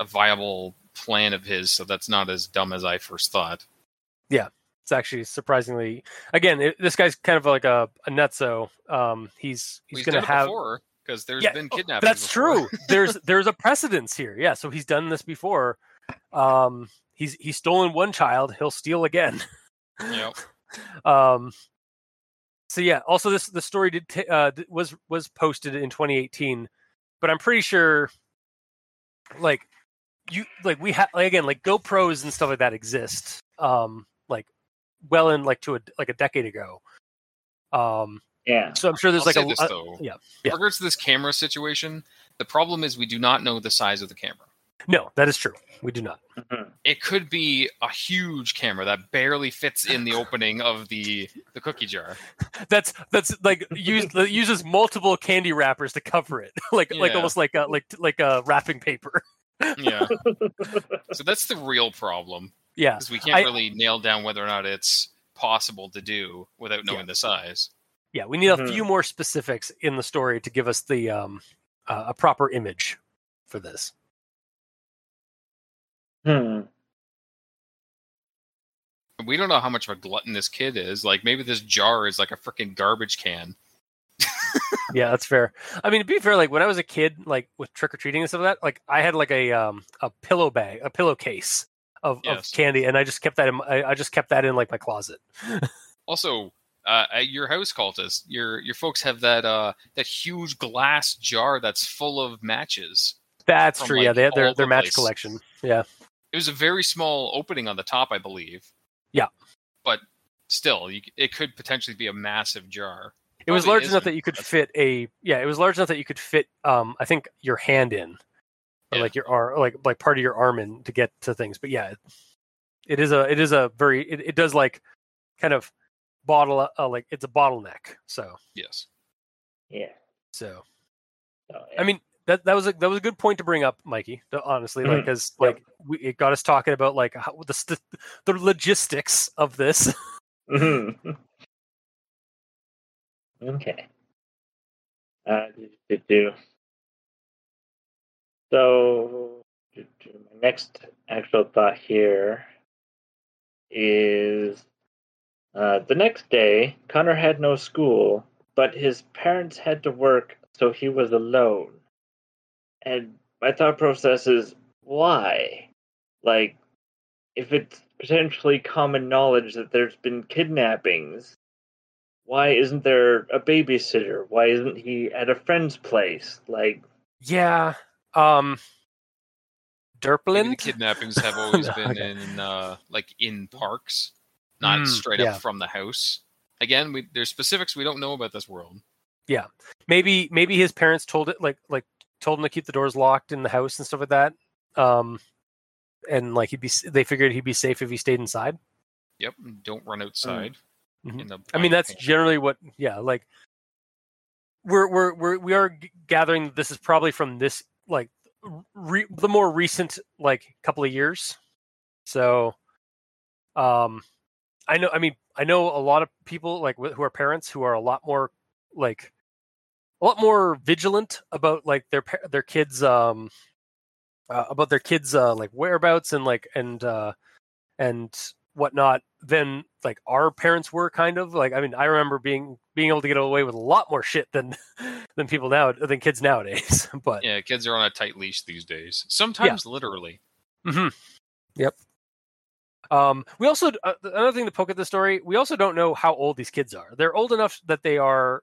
a viable plan of his, so that's not as dumb as I first thought. Yeah, it's actually surprisingly again it, this guy's kind of like a, a nutso. Um, he's he's, He's going to have before because there's Yeah, been oh, kidnappings. That's before. true. There's there's a precedence here. Yeah, so he's done this before. Um, he's he's stolen one child. He'll steal again. Yep. um so yeah also this the story did ta- uh was was posted in 2018 but i'm pretty sure like you like we have like, again like gopros and stuff like that exist um like well in like to a like a decade ago um yeah. so i'm sure there's I'll like a, this, a- though. yeah, In yeah. regards to this camera situation, the problem is we do not know the size of the camera. no that is true we do not Mhm. It could be a huge camera that barely fits in the opening of the the cookie jar. that's that's like use, uses multiple candy wrappers to cover it like like almost like a like like a wrapping paper Yeah. so that's the real problem yeah because we can't I- really nail down whether or not it's possible to do without knowing Yeah. the size. Yeah, we need a Mhm. few more specifics in the story to give us the um, uh, a proper image. for this. Hmm. We don't know how much of a glutton this kid is. Like maybe this jar is like a freaking garbage can. Yeah, that's fair. I mean, to be fair, like when I was a kid, like with trick or treating and stuff like that, like I had like a um a pillow bag, a pillowcase of, of candy, and I just kept that in. I, I just kept that in like my closet. Also, uh, at your house, cultist, your your folks have that uh that huge glass jar that's full of matches. That's true. yeah, they had their their match place. collection. Yeah, It was a very small opening on the top, I believe. Yeah. but still, you, it could potentially be a massive jar. it was large enough that you could fit a. Yeah, it was large enough that you could fit. Um, I think your hand in, or Yeah. like your arm, like like part of your arm in to get to things. But yeah, it, it is a it is a very it, it does like kind of bottle uh, like it's a bottleneck. So Yes. Yeah. so So, I mean that that was a that was a good point to bring up, Mikey. Honestly, like Mhm. because Yep. like we, it got us talking about like how, the st- the logistics of this. Mhm. okay. Uh, do, do, do. So, do, do, my next actual thought here is uh, the next day, Connor had no school, but his parents had to work, so he was alone. And my thought process is why? Like, if it's potentially common knowledge that there's been kidnappings, why isn't there a babysitter? Why isn't he at a friend's place? Like, yeah. Um. Maybe the Derplin. kidnappings have always No, been okay. in uh, like in parks, not Mm, straight yeah. up from the house. Again, we, there's specifics we don't know about this world. Yeah, maybe maybe his parents told it like like told him to keep the doors locked in the house and stuff like that. Um. And like he'd be, they figured he'd be safe if he stayed inside. Yep. Don't run outside. Mhm. In the I mean, that's generally what. Yeah, like we're we're we're we are g- gathering that this is probably from this like re, the more recent like couple of years. So, um, I know. I mean, I know a lot of people like who are parents who are a lot more like a lot more vigilant about like their their kids um uh, about their kids uh like whereabouts and like and uh and whatnot than like our parents were kind of like i mean i remember being being able to get away with a lot more shit than than people now than kids nowadays but Yeah, kids are on a tight leash these days. Sometimes literally. mm-hmm. Yep. Um, we also uh, another thing to poke at the story. We also don't know how old these kids are. They're old enough that they are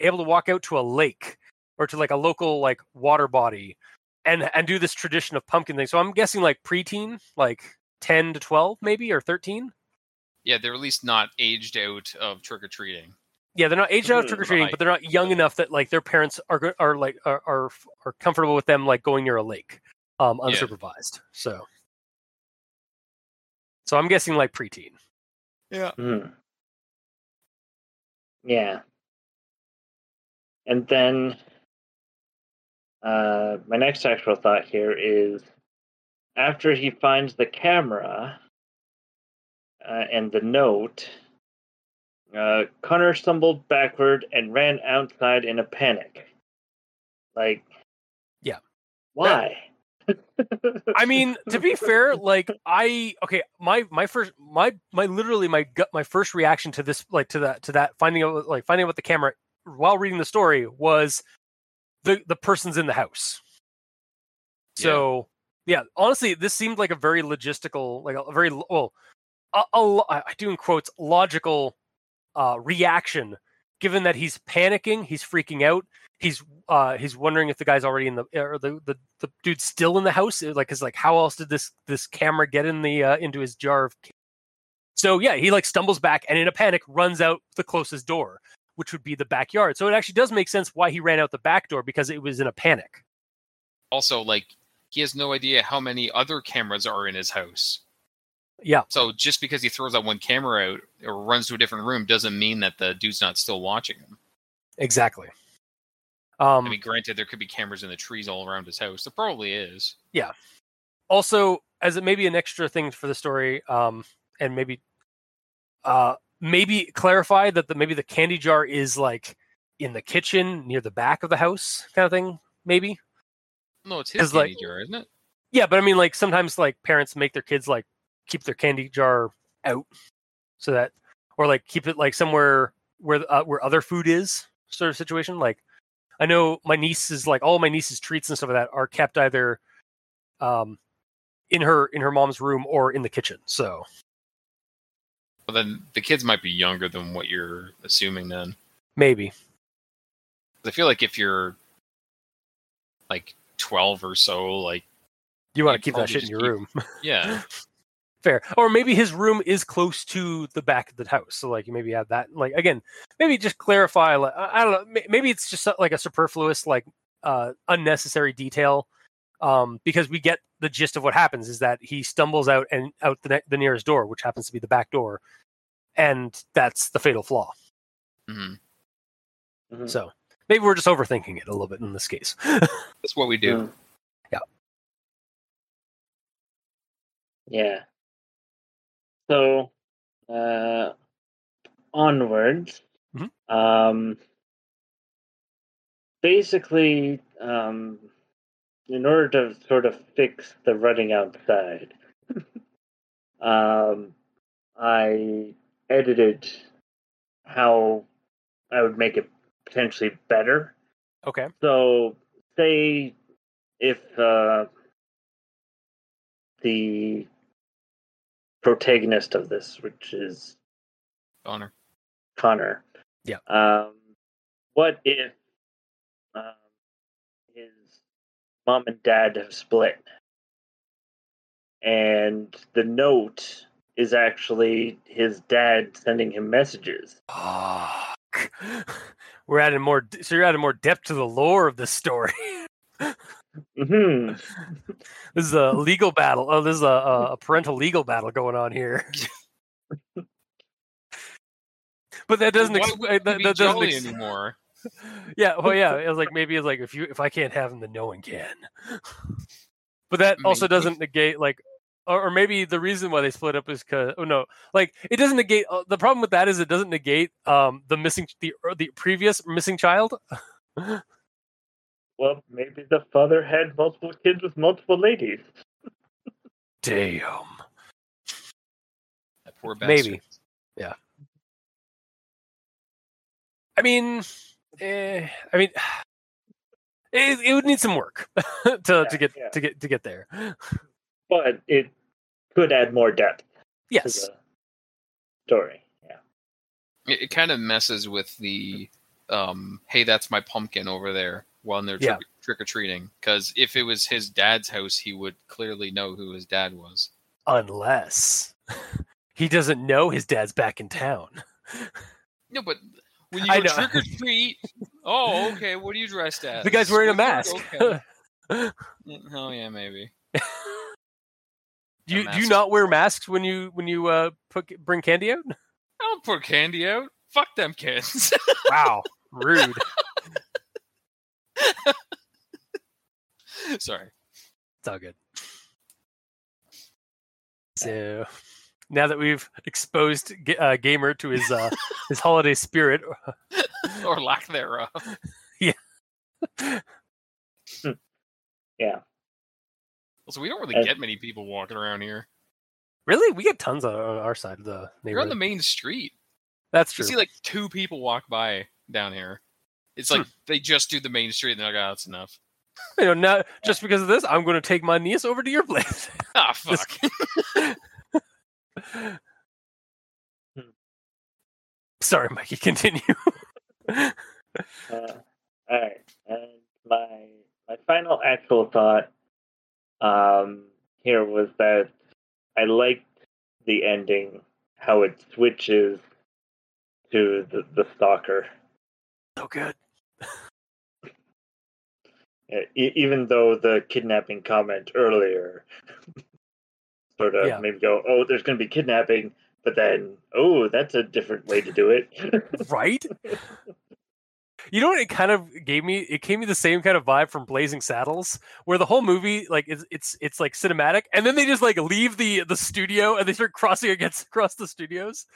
able to walk out to a lake or to like a local like water body and and do this tradition of pumpkin thing. So I'm guessing like preteen, like ten to twelve, maybe or thirteen. Yeah, they're at least not aged out of trick or treating. Yeah, they're not aged out of trick or treating, but they're not young enough that like their parents are are like are are, are comfortable with them like going near a lake, um, Yeah. unsupervised. So, so I'm guessing like preteen. Yeah. hmm. Yeah. And then uh, my next actual thought here is after he finds the camera uh, and the note, uh, Connor stumbled backward and ran outside in a panic. Like, Yeah. Why? I mean, to be fair, like I okay, my my first my my literally my gut my first reaction to this like to that to that finding out like finding out what the camera while reading the story was the the person's in the house. So yeah, honestly, this seemed like a very logistical, like a very well, a, a I I do in quotes logical uh, reaction, given that he's panicking, he's freaking out, he's uh, he's wondering if the guy's already in the or the the, the dude's still in the house. Like, is like how else did this this camera get in the uh, into his jar of? So yeah, he like stumbles back and in a panic runs out the closest door, which would be the backyard. So it actually does make sense why he ran out the back door because it was in a panic. Also, like he has no idea how many other cameras are in his house. Yeah. So just because he throws that one camera out or runs to a different room doesn't mean that the dude's not still watching him. Exactly. Um, I mean, granted, there could be cameras in the trees all around his house. There probably is. Yeah. Also, as it may be an extra thing for the story, um, and maybe, uh, maybe clarify that the maybe the candy jar is like in the kitchen near the back of the house, kind of thing. Maybe. No, it's his candy like- jar, isn't it? Yeah, but I mean, like sometimes like parents make their kids like keep their candy jar out, so that or like keep it like somewhere where uh, where other food is, sort of situation. Like I know my nieces, like all my niece's treats and stuff like that are kept either um in her in her mom's room or in the kitchen. So Well, then the kids might be younger than what you're assuming. Then maybe. I feel like if you're like twelve or so, like you want to keep that shit in your keep- room. yeah, Fair. Or maybe his room is close to the back of the house. So like you maybe have that like again, maybe just clarify like I I don't know, maybe it's just like a superfluous like uh unnecessary detail um because we get the gist of what happens is that he stumbles out and out the ne- the nearest door, which happens to be the back door. And that's the fatal flaw. hmm Mhm. So maybe we're just overthinking it a little bit in this case. that's what we do. Mm. Yeah. Yeah. So, uh, onwards. Mhm. Um, basically, um, in order to sort of fix the running outside, um, I edited how I would make it potentially better. okay. So, say if uh, the protagonist of this, which is Honor. Connor, Yeah. um, what if um, his mom and dad have split, and the note is actually his dad sending him messages? Fuck. We're adding more so you're adding more depth to the lore of the story. hmm This is a legal battle. Oh, this is a, a parental legal battle going on here. but that doesn't. Ex- that, that doesn't. Ex- anymore. yeah. Well, yeah. It was like maybe it's like if you if I can't have him, then no one can. But that also doesn't negate like. Or, or maybe the reason why they split up is because oh no like it doesn't negate uh, the problem with that is it doesn't negate um the missing the the previous missing child Well, maybe the father had multiple kids with multiple ladies. damn That poor bastard. Maybe. I mean, eh, I mean, it, it would need some work to Yeah, to get yeah. to get to get there. but it could add more depth to Yes, the story. Yeah. It, it kind of messes with the, um, hey, that's my pumpkin over there while they're Yeah. trick, or treating. Because if it was his dad's house, he would clearly know who his dad was. unless he doesn't know his dad's back in town. No, but when you go trick or treat, oh, okay, what are you dressed as? The guy's wearing a mask. Okay. Oh yeah, maybe. Do you do you not wear masks when you when you uh put bring candy out? I don't put candy out. Fuck them kids. Wow, rude. Sorry. It's all good. So now that we've exposed Ga- uh, gamer to his uh, his holiday spirit, Or lack thereof. Yeah. Yeah. Also, we don't really And- get many people walking around here. really, we get tons on on our side of the You're on the main street. That's true. You see like two people walk by down here. It's Hmm. like they just do the main street and they're like, oh, that's enough. you know, now just because of this, I'm going to take my niece over to your place. Ah, This- fuck. Sorry, Mikey. Continue. Uh, all right. And my my final actual thought um, here was that I liked the ending, how it switches to the, the stalker. so good. E- even though the kidnapping comment earlier sort of Yeah. made me go, oh, there's going to be kidnapping, but then, oh, that's a different way to do it. right? You know what it kind of gave me? It gave me the same kind of vibe from Blazing Saddles, where the whole movie like it's it's it's like cinematic, and then they just like leave the the studio and they start crossing against across the studios.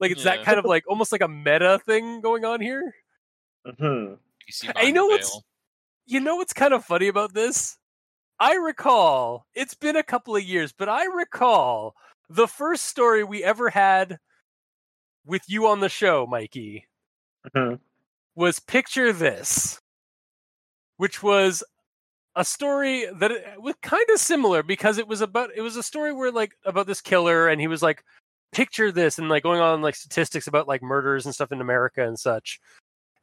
Like it's that kind of like almost like a meta thing going on here. hmm You see Hey, you know the what's- veil. You know what's kind of funny about this I recall it's been a couple of years, but I recall the first story we ever had with you on the show, Mikey, Mhm. was Picture This, which was a story that it was kind of similar because it was about it was a story where like about this killer and he was like picture this and like going on like statistics about like murders and stuff in America and such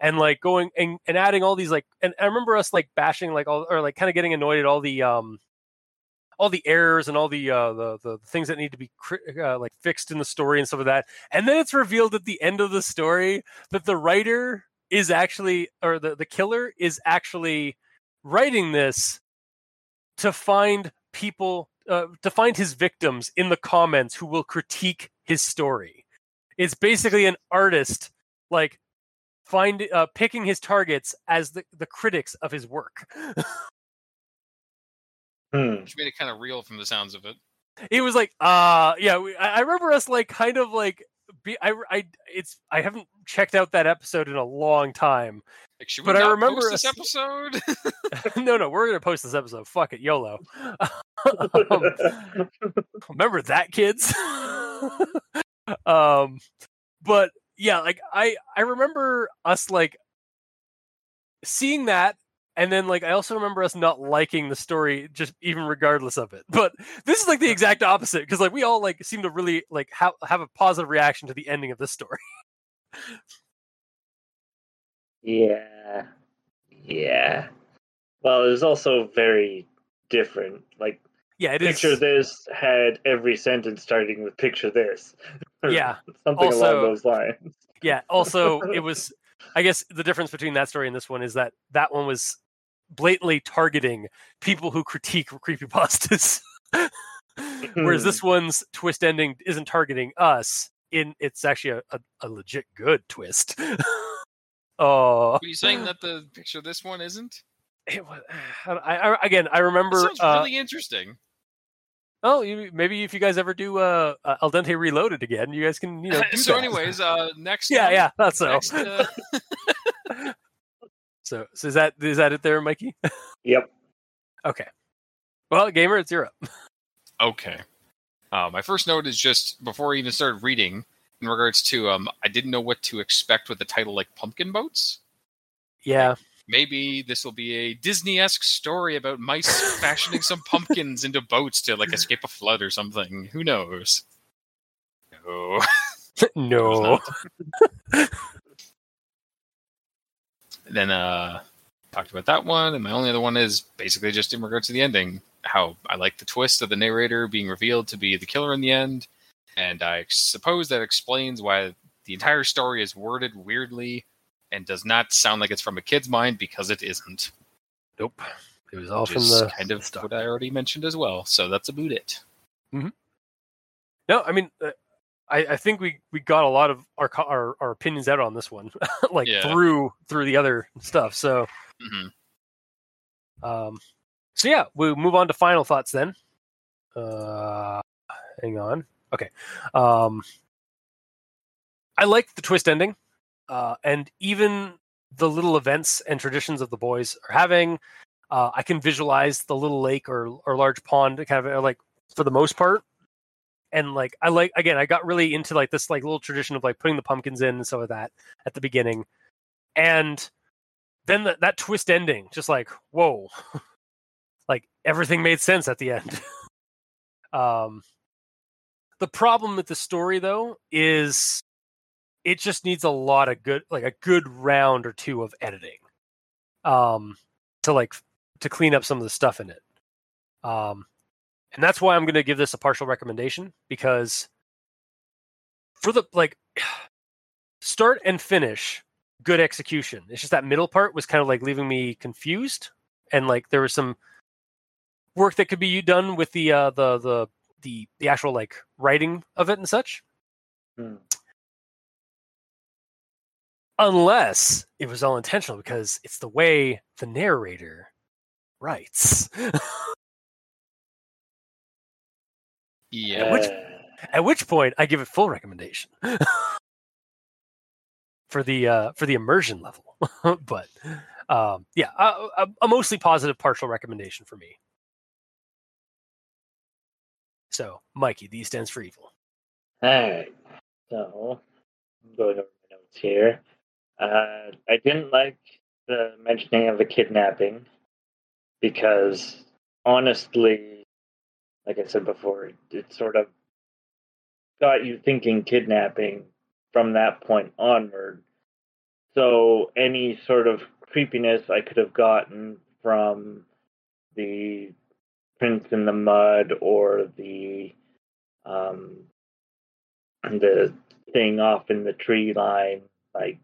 and like going and, and adding all these like and I remember us like bashing like all or like kind of getting annoyed at all the um all the errors and all the uh the the things that need to be uh, like fixed in the story and stuff like that. And then it's revealed at the end of the story that the writer is actually or the the killer is actually writing this to find people uh, to find his victims in the comments who will critique his story. It's basically an artist like find uh, picking his targets as the, the critics of his work Hmm. Which made it kind of real from the sounds of it. it was like uh yeah we, I, I remember us like kind of like be, I, I it's I haven't checked out that episode in a long time. Like, should we But I remember post this episode? no, no, we're gonna post this episode. Fuck it, YOLO. um, remember that, kids? um, but yeah, like I I remember us like seeing that, and then like I also remember us not liking the story, just even regardless of it. But this is like the exact opposite because like we all like seem to really like have have a positive reaction to the ending of this story. yeah. Yeah. Well, it was also very different. Like, Yeah, it is. picture this had every sentence starting with picture this. Or Yeah. Something Also- along those lines. Yeah. Also, it was. I guess the difference between that story and this one is that that one was blatantly targeting people who critique creepypastas, whereas this one's twist ending isn't targeting us. In it's actually a, a, a legit good twist. oh, Are you saying that the picture of this one isn't? it was, I, I, again, I That remember. sounds uh, really interesting. Oh, you, maybe if you guys ever do uh, uh, Al Dente Reloaded again, you guys can you know. do so, that. anyways, uh, next. yeah, yeah, that's so. Next, uh, So, so is that is that it there, Mikey? Yep. Okay. Well, gamer, it's your up. Okay. Uh, my first note is just before I even started reading, in regards to um, I didn't know what to expect with a title like Pumpkin Boats. Yeah. Maybe this will be a Disney-esque story about mice fashioning some pumpkins into boats to like escape a flood or something. Who knows? No. no. then uh talked about that one and my only other one is basically just in regards to the ending how i like the twist of the narrator being revealed to be the killer in the end and i suppose that explains why the entire story is worded weirdly and does not sound like it's from a kid's mind because it isn't Nope. It was all from the kind of stuff. what i already mentioned as well so that's about it No, I mean, uh, I, I think we, we got a lot of our our, our opinions out on this one, like Yeah. through through the other stuff. So, hmm um, so yeah, we'll move on to final thoughts then. Uh, hang on. Okay. Um, I like the twist ending, uh, and even the little events and traditions of the boys are having. Uh, I can visualize the little lake or or large pond, kind of uh, like for the most part. And like I like again, I got really into like this like little tradition of like putting the pumpkins in and some of that at the beginning, and then that that twist ending, just like whoa, like everything made sense at the end. um, the problem with the story though is it just needs a lot of good like a good round or two of editing um to like to clean up some of the stuff in it. Um and that's why i'm going to give this a partial recommendation because for the like start and finish good execution. It's just that middle part was kind of like leaving me confused and like there was some work that could be done with the uh the the the the actual like writing of it and such. Hmm. Unless it was all intentional because it's the way the narrator writes yeah which- Uh, at which point i give it full recommendation for the uh for the immersion level but um yeah a, a, a mostly positive partial recommendation for me So, Mikey, the stands for evil. All right. So, I'm going over my notes here. Uh, I didn't like the mentioning of the kidnapping because, honestly, like I said before, it, it sort of got you thinking kidnapping from that point onward. So, any sort of creepiness I could have gotten from the prints in the mud or the um, the thing off in the tree line, like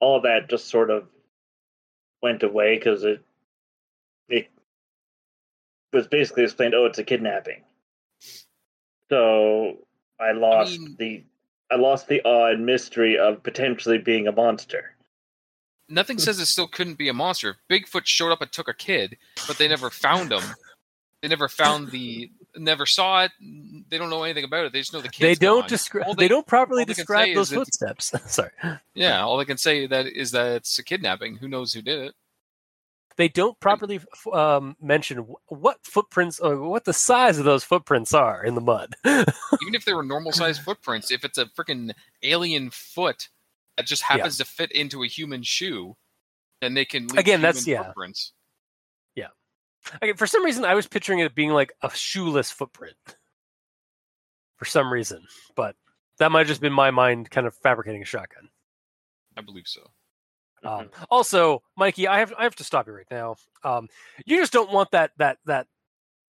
all that just sort of went away because it it was basically explained, oh, it's a kidnapping. So I lost mean- the I lost the awe and mystery of potentially being a monster. Nothing says it still couldn't be a monster. Bigfoot showed up and took a kid, but they never found him. They never found the, never saw it. They don't know anything about it. They just know the kid. they don't describe. they- They don't properly all they can describe those footsteps. Sorry, Yeah, all they can say that is that it's a kidnapping. Who knows who did it? they don't properly um, mention what footprints or what the size of those footprints are in the mud. Even if they were normal sized footprints, if it's a freaking alien foot that just happens to fit into a human shoe, then they can leave Again, that's- yeah. footprints. Okay, for some reason, I was picturing it being like a shoeless footprint. For some reason, but that might have just been my mind kind of fabricating a shotgun. I believe so. Um, also, Mikey, I have I have to stop you right now. Um, you just don't want that that that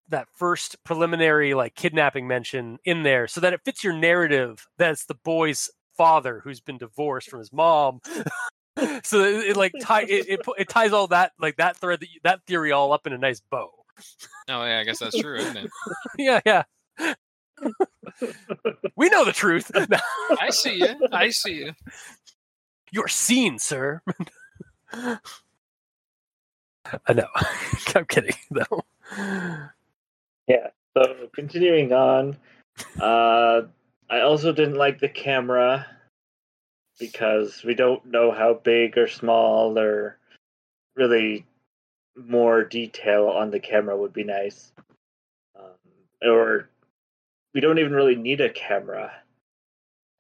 that first preliminary like kidnapping mention in there, so that it fits your narrative. That it's the boy's father who's been divorced from his mom. so it, it like tie it, it it ties all that like that thread that you, that theory all up in a nice bow. Oh yeah, I guess that's true, isn't it? yeah, yeah. We know the truth. I see you. I see you. You're seen, sir. I know. I'm kidding, though. Yeah. So continuing on, uh, I also didn't like the camera because we don't know how big or small or really more detail on the camera would be nice. Um, or we don't even really need a camera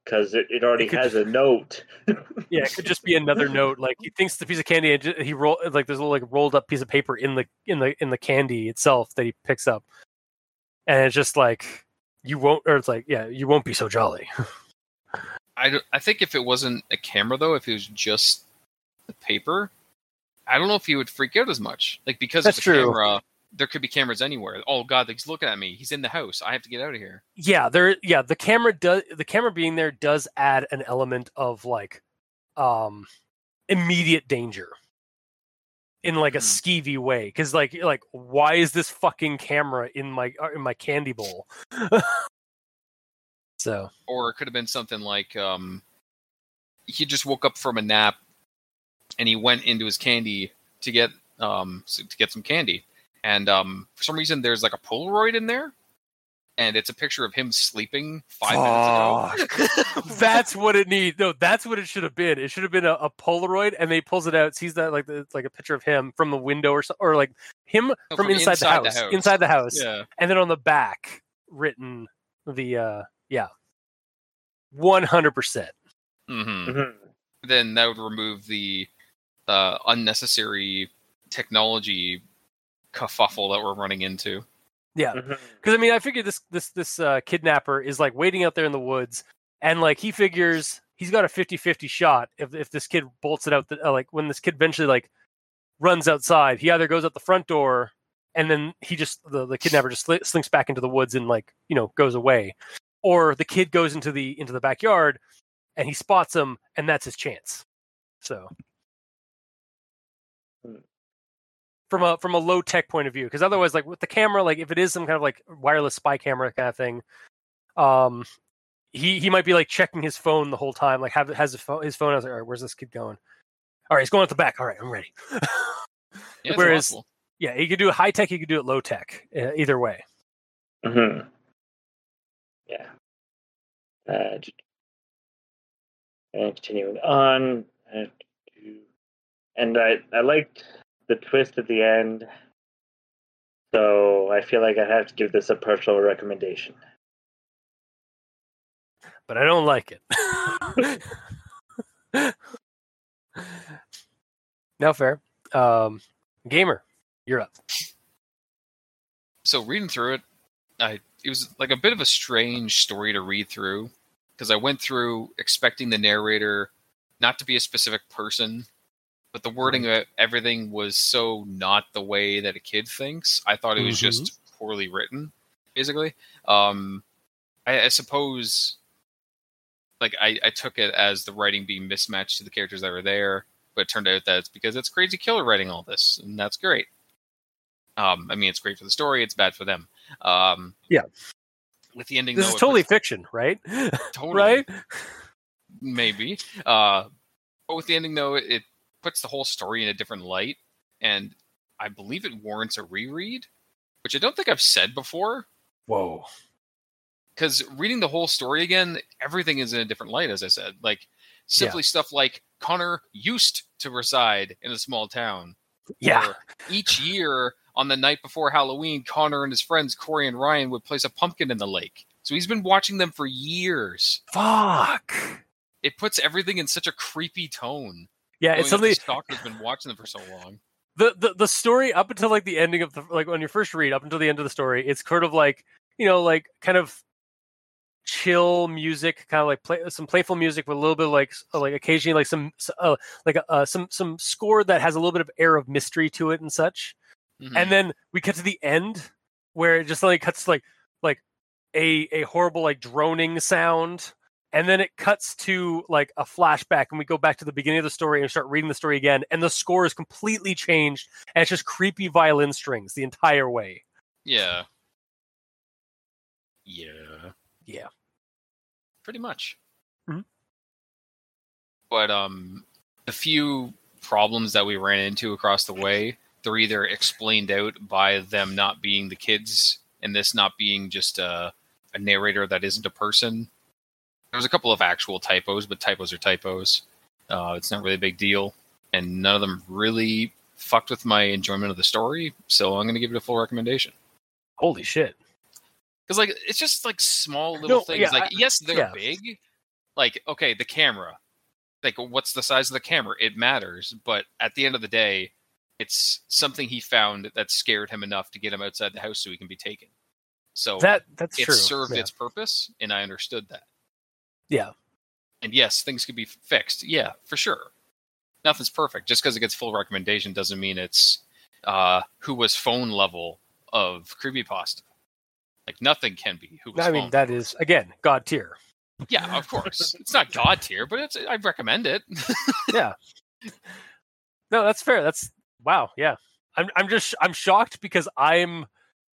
because it, it already It could has a note. Yeah, it could just be another note. Like he thinks the piece of candy, and he roll like there's a little like rolled up piece of paper in the in the in the candy itself that he picks up, and it's just like you won't, or it's like yeah, you won't be so jolly. I, I think if it wasn't a camera though, if it was just the paper, I don't know if he would freak out as much. Like because That's of the true. camera, there could be cameras anywhere. Oh God, he's looking at me. He's in the house. I have to get out of here. yeah, there. Yeah, the camera does. The camera being there does add an element of like, um, immediate danger. In like a Hmm. skeevy way, because like like why is this fucking camera in my uh, in my candy bowl? so Or it could have been something like um, he just woke up from a nap and he went into his candy to get um to get some candy, and um for some reason there's like a Polaroid in there, and it's a picture of him sleeping five minutes ago. that's what it needs. No, that's what it should have been. It should have been a, a Polaroid, and they pulls it out, sees that like the, it's like a picture of him from the window or so, or like him No, from, from inside, inside the, the house, house. inside the house, yeah. and then on the back written the uh yeah, one hundred percent. hmm Mhm. Then that would remove the uh, unnecessary technology kerfuffle that we're running into. Yeah, because I mean, I figured this this this uh, kidnapper is like waiting out there in the woods, and like he figures he's got a 50-50 shot if if this kid bolts it out. The, uh, like when this kid eventually like runs outside, he either goes out the front door, and then he just the, the kidnapper just sli- slinks back into the woods and like you know goes away, or the kid goes into the into the backyard, and he spots him, and that's his chance. So. Hmm. From a from a low tech point of view, because otherwise, like with the camera, like if it is some kind of like wireless spy camera kind of thing, um, he he might be like checking his phone the whole time, like have has his phone his phone. I was like, all right, where's this kid going? All right, he's going at the back. All right, I'm ready. Yeah, Whereas- possible. yeah, he could do it high tech. He could do it low tech. Uh, either way. Mhm. Yeah. Uh, and continuing on, uh, and I I liked the twist at the end, so I feel like I have to give this a partial recommendation. but I don't like it. no fair. Um, gamer, you're up. So reading through it, I it was like a bit of a strange story to read through because I went through expecting the narrator not to be a specific person, but the wording of everything was so not the way that a kid thinks. I thought it was just poorly written, basically. Um, I, I suppose, like I, I took it as the writing being mismatched to the characters that were there, but it turned out that it's because it's Crazy Killer writing all this, and that's great. Um, I mean, it's great for the story. It's bad for them. Um, Yeah. With the ending, This though, is totally puts- fiction, right? totally Right? maybe. Uh, but with the ending, though, it puts the whole story in a different light, and I believe it warrants a reread, which I don't think I've said before. Whoa. Because reading the whole story again, everything is in a different light, as I said. Like simply stuff like Connor used to reside in a small town. Yeah. Each year on the night before Halloween, Connor and his friends Corey and Ryan would place a pumpkin in the lake. So he's been watching them for years. Fuck. It puts everything in such a creepy tone. Yeah, it's something. the stalker's been watching them for so long. the, the the story up until like the ending of the like on your first read up until the end of the story it's sort of like you know like kind of chill music kind of like play some playful music with a little bit of like uh, like occasionally like some uh, like uh, some some score that has a little bit of air of mystery to it and such Mhm. and then we get to the end where it just like cuts to, like like a a horrible like droning sound and then it cuts to like a flashback and we go back to the beginning of the story and start reading the story again and the score is completely changed and it's just creepy violin strings the entire way yeah. Yeah. Yeah. Pretty much. Mhm. But um the few problems that we ran into across the way, they're either explained out by them not being the kids and this not being just a, a narrator that isn't a person. There was a couple of actual typos, but typos are typos. Uh, it's not really a big deal. And none of them really fucked with my enjoyment of the story, so I'm going to give it a full recommendation. holy shit Because like it's just like small little No, things. yeah, like I- yes, they're yeah. big. Like okay, the camera. Like what's the size of the camera? It matters, but at the end of the day, it's something he found that scared him enough to get him outside the house so he can be taken. So that that's it true served yeah. its purpose, and I understood that. Yeah And yes, things could be fixed. Yeah, for sure. Nothing's perfect. Just because it gets full recommendation doesn't mean it's uh, who was phone level of creepypasta. Like nothing can be who was i mean that is again god tier Yeah, of course. it's not god tier, but it's I recommend it. yeah no that's fair that's wow yeah i'm i'm just i'm shocked because i'm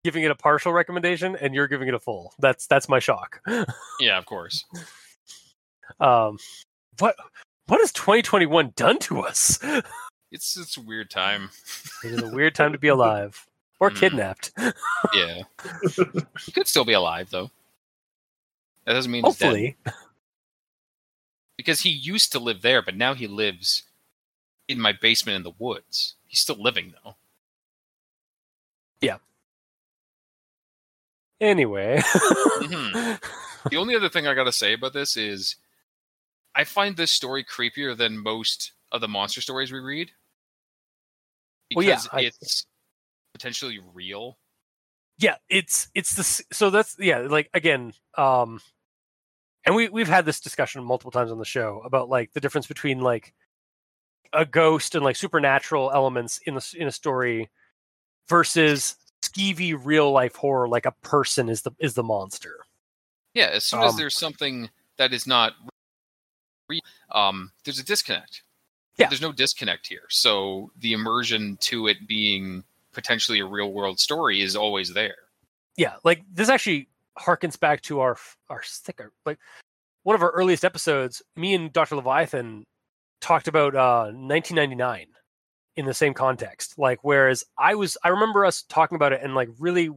giving it a partial recommendation and you're giving it a full that's that's my shock yeah, of course. Um what what has 2021 done to us It's it's a weird time. it is a weird time to be alive or Mm. kidnapped Yeah. he could still be alive though. That doesn't mean hopefully Because he used to live there, but now he lives in my basement in the woods. He's still living though. Yeah. Anyway Mhm. The only other thing I gotta say about this is I find this story creepier than most of the monster stories we read. Well, yeah, Because I- it's potentially real. yeah it's it's the so that's yeah like again um and we we've had this discussion multiple times on the show about like the difference between like a ghost and like supernatural elements in the in a story versus skeevy real life horror like a person is the is the monster Yeah, as soon as Um, there's something that is not real, um, there's a disconnect. Yeah. There's no disconnect here. So the immersion to it being potentially a real world story is always there. yeah like this actually harkens back to our our sticker like one of our earliest episodes me and dr leviathan talked about uh 1999 in the same context like whereas i was i remember us talking about it and like really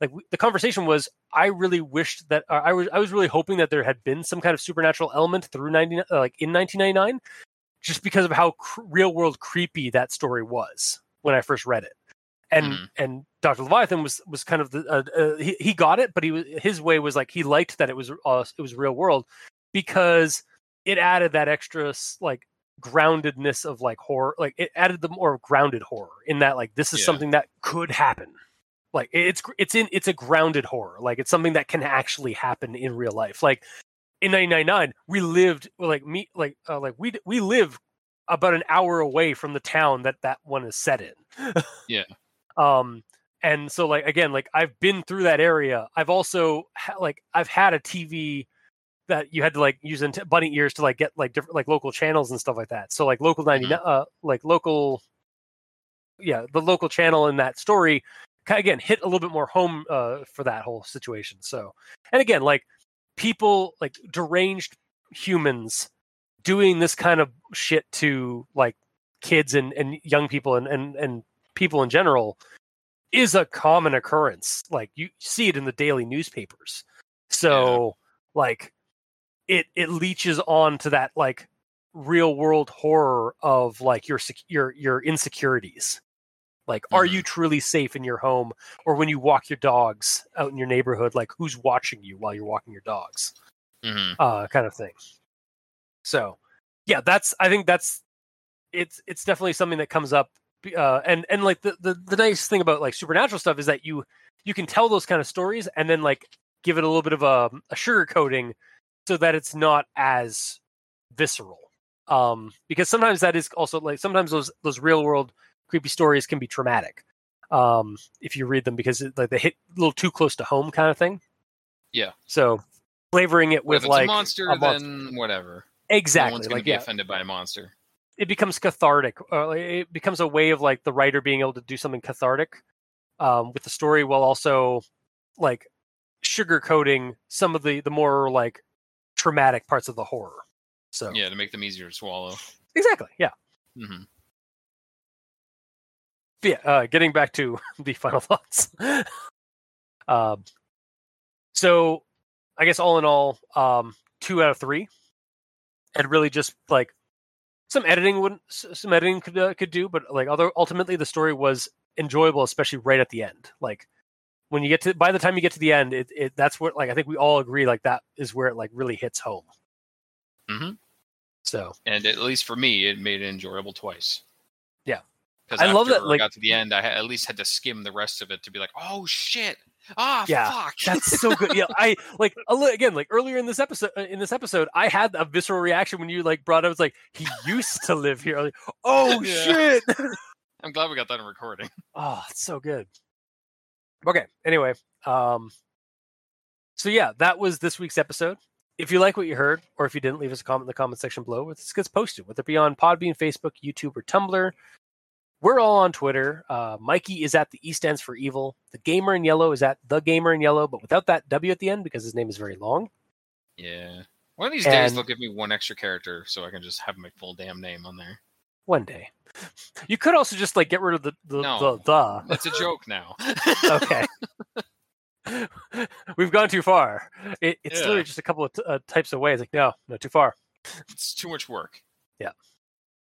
like w- the conversation was i really wished that uh, i was i was really hoping that there had been some kind of supernatural element through 90 uh, like in 1999 just because of how cr- real world creepy that story was when i first read it and Mhm. and Dr. Leviathan was was kind of the uh, uh, he he got it, but he was his way was like he liked that it was uh, it was real world, because it added that extra like groundedness of like horror like it added the more grounded horror in that like this is Yeah. something that could happen like it's it's in it's a grounded horror like it's something that can actually happen in real life. Like in 1999 we lived like me like uh, like we we live about an hour away from the town that that one is set in. Yeah. um and so like again like i've been through that area. I've also ha- like i've had a tv that you had to like use ant- bunny ears to like get like different like local channels and stuff like that. So like local 99 uh like local yeah the local channel in that story again hit a little bit more home uh for that whole situation so and again like people like deranged humans doing this kind of shit to like kids and, and young people and, and and people in general is a common occurrence like you see it in the daily newspapers so like it it leeches on to that like real world horror of like your sec- your your insecurities like are Mhm. you truly safe in your home? Or when you walk your dogs out in your neighborhood like who's watching you while you're walking your dogs? Hmm uh kind of thing. So yeah that's i think that's it's it's definitely something that comes up uh and and like the, the the nice thing about like supernatural stuff is that you you can tell those kind of stories and then like give it a little bit of a, a sugar coating so that it's not as visceral. Um because sometimes that is also like sometimes those those real world creepy stories can be traumatic um if you read them because it, like they hit a little too close to home kind of thing Yeah. so flavoring it with like a monster, a monster. then whatever. exactly No one's going like to be yeah offended by a monster. it becomes cathartic uh, it becomes a way of like the writer being able to do something cathartic um, with the story while also like sugarcoating some of the the more like traumatic parts of the horror so Yeah, to make them easier to swallow. exactly yeah hmm But yeah uh, getting back to the final thoughts um so i guess all in all um two out of three and really just like some editing would some editing could uh, could do but like other ultimately the story was enjoyable especially right at the end like when you get to by the time you get to the end it, it that's what like i think we all agree like that is where it like really hits home Mhm. so And at least for me, it made it enjoyable twice. Yeah. Because I love that, I like- got to the end, I at least had to skim the rest of it to be like, oh shit, ah, Yeah, fuck. That's so good. Yeah, I like again like earlier in this episode. uh, In this episode, I had a visceral reaction when you like brought up. It's like he used to live here. Like, oh Yeah. shit! I'm glad we got that in recording. oh, it's so good. Okay. Anyway, um, so yeah, that was this week's episode. If you like what you heard, or if you didn't, leave us a comment in the comment section below. This gets posted, whether it be on Podbean, Facebook, YouTube, or Tumblr. We're all on Twitter. Uh, Mikey is at the E stands for evil. The Gamer in Yellow is at the Gamer in Yellow, but without that W at the end because his name is very long. Yeah. One of these days, they'll give me one extra character so I can just have my full damn name on there. One day. You could also just like get rid of the the No. the, the. It's a joke now. okay. We've gone too far. It, it's Yeah. literally just a couple of t- uh, types of ways. like no, no, too far. it's too much work. Yeah.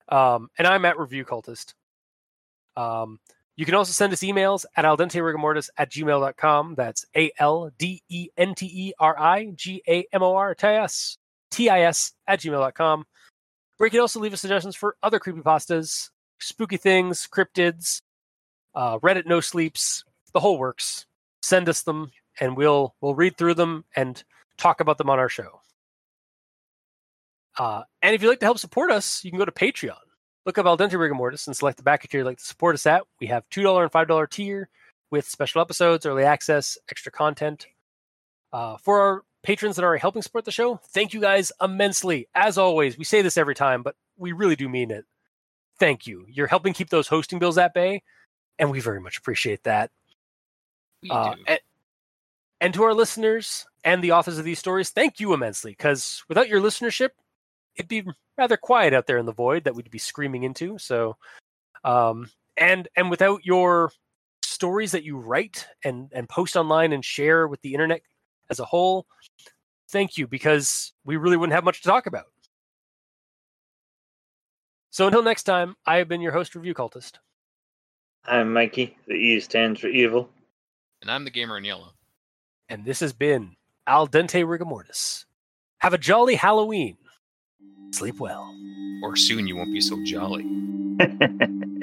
Um, and I'm at Review Cultist. Um, you can also send us emails at al dente rigamortis at gmail.com. That's A L D E N T E R I G A M O R T I S T I S at gmail.com. Where you can also leave us suggestions for other creepypastas, spooky things, cryptids, uh, Reddit no sleeps, the whole works. Send us them and we'll we'll read through them and talk about them on our show. Uh, and if you'd like to help support us, you can go to Patreon. Look up Al Dente Rigor Mortis and select the backer tier you'd like to support us at. We have $2 and $5 tier with special episodes, early access, extra content. Uh, for our patrons that are helping support the show, thank you guys immensely. As always, we say this every time, but we really do mean it. Thank you. You're helping keep those hosting bills at bay, and we very much appreciate that. We Uh, do. and, and to our listeners and the authors of these stories, thank you immensely. Because without your listenership, it'd be rather quiet out there in the void that we'd be screaming into. So, um, and and without your stories that you write and and post online and share with the internet as a whole, thank you because we really wouldn't have much to talk about. So until next time, I have been your host, Review Cultist. I'm Mikey. The E stands for evil. and I'm the gamer in yellow. and this has been Al Dente Rigamortis. Have a jolly Halloween. Sleep well. Or soon you won't be so jolly.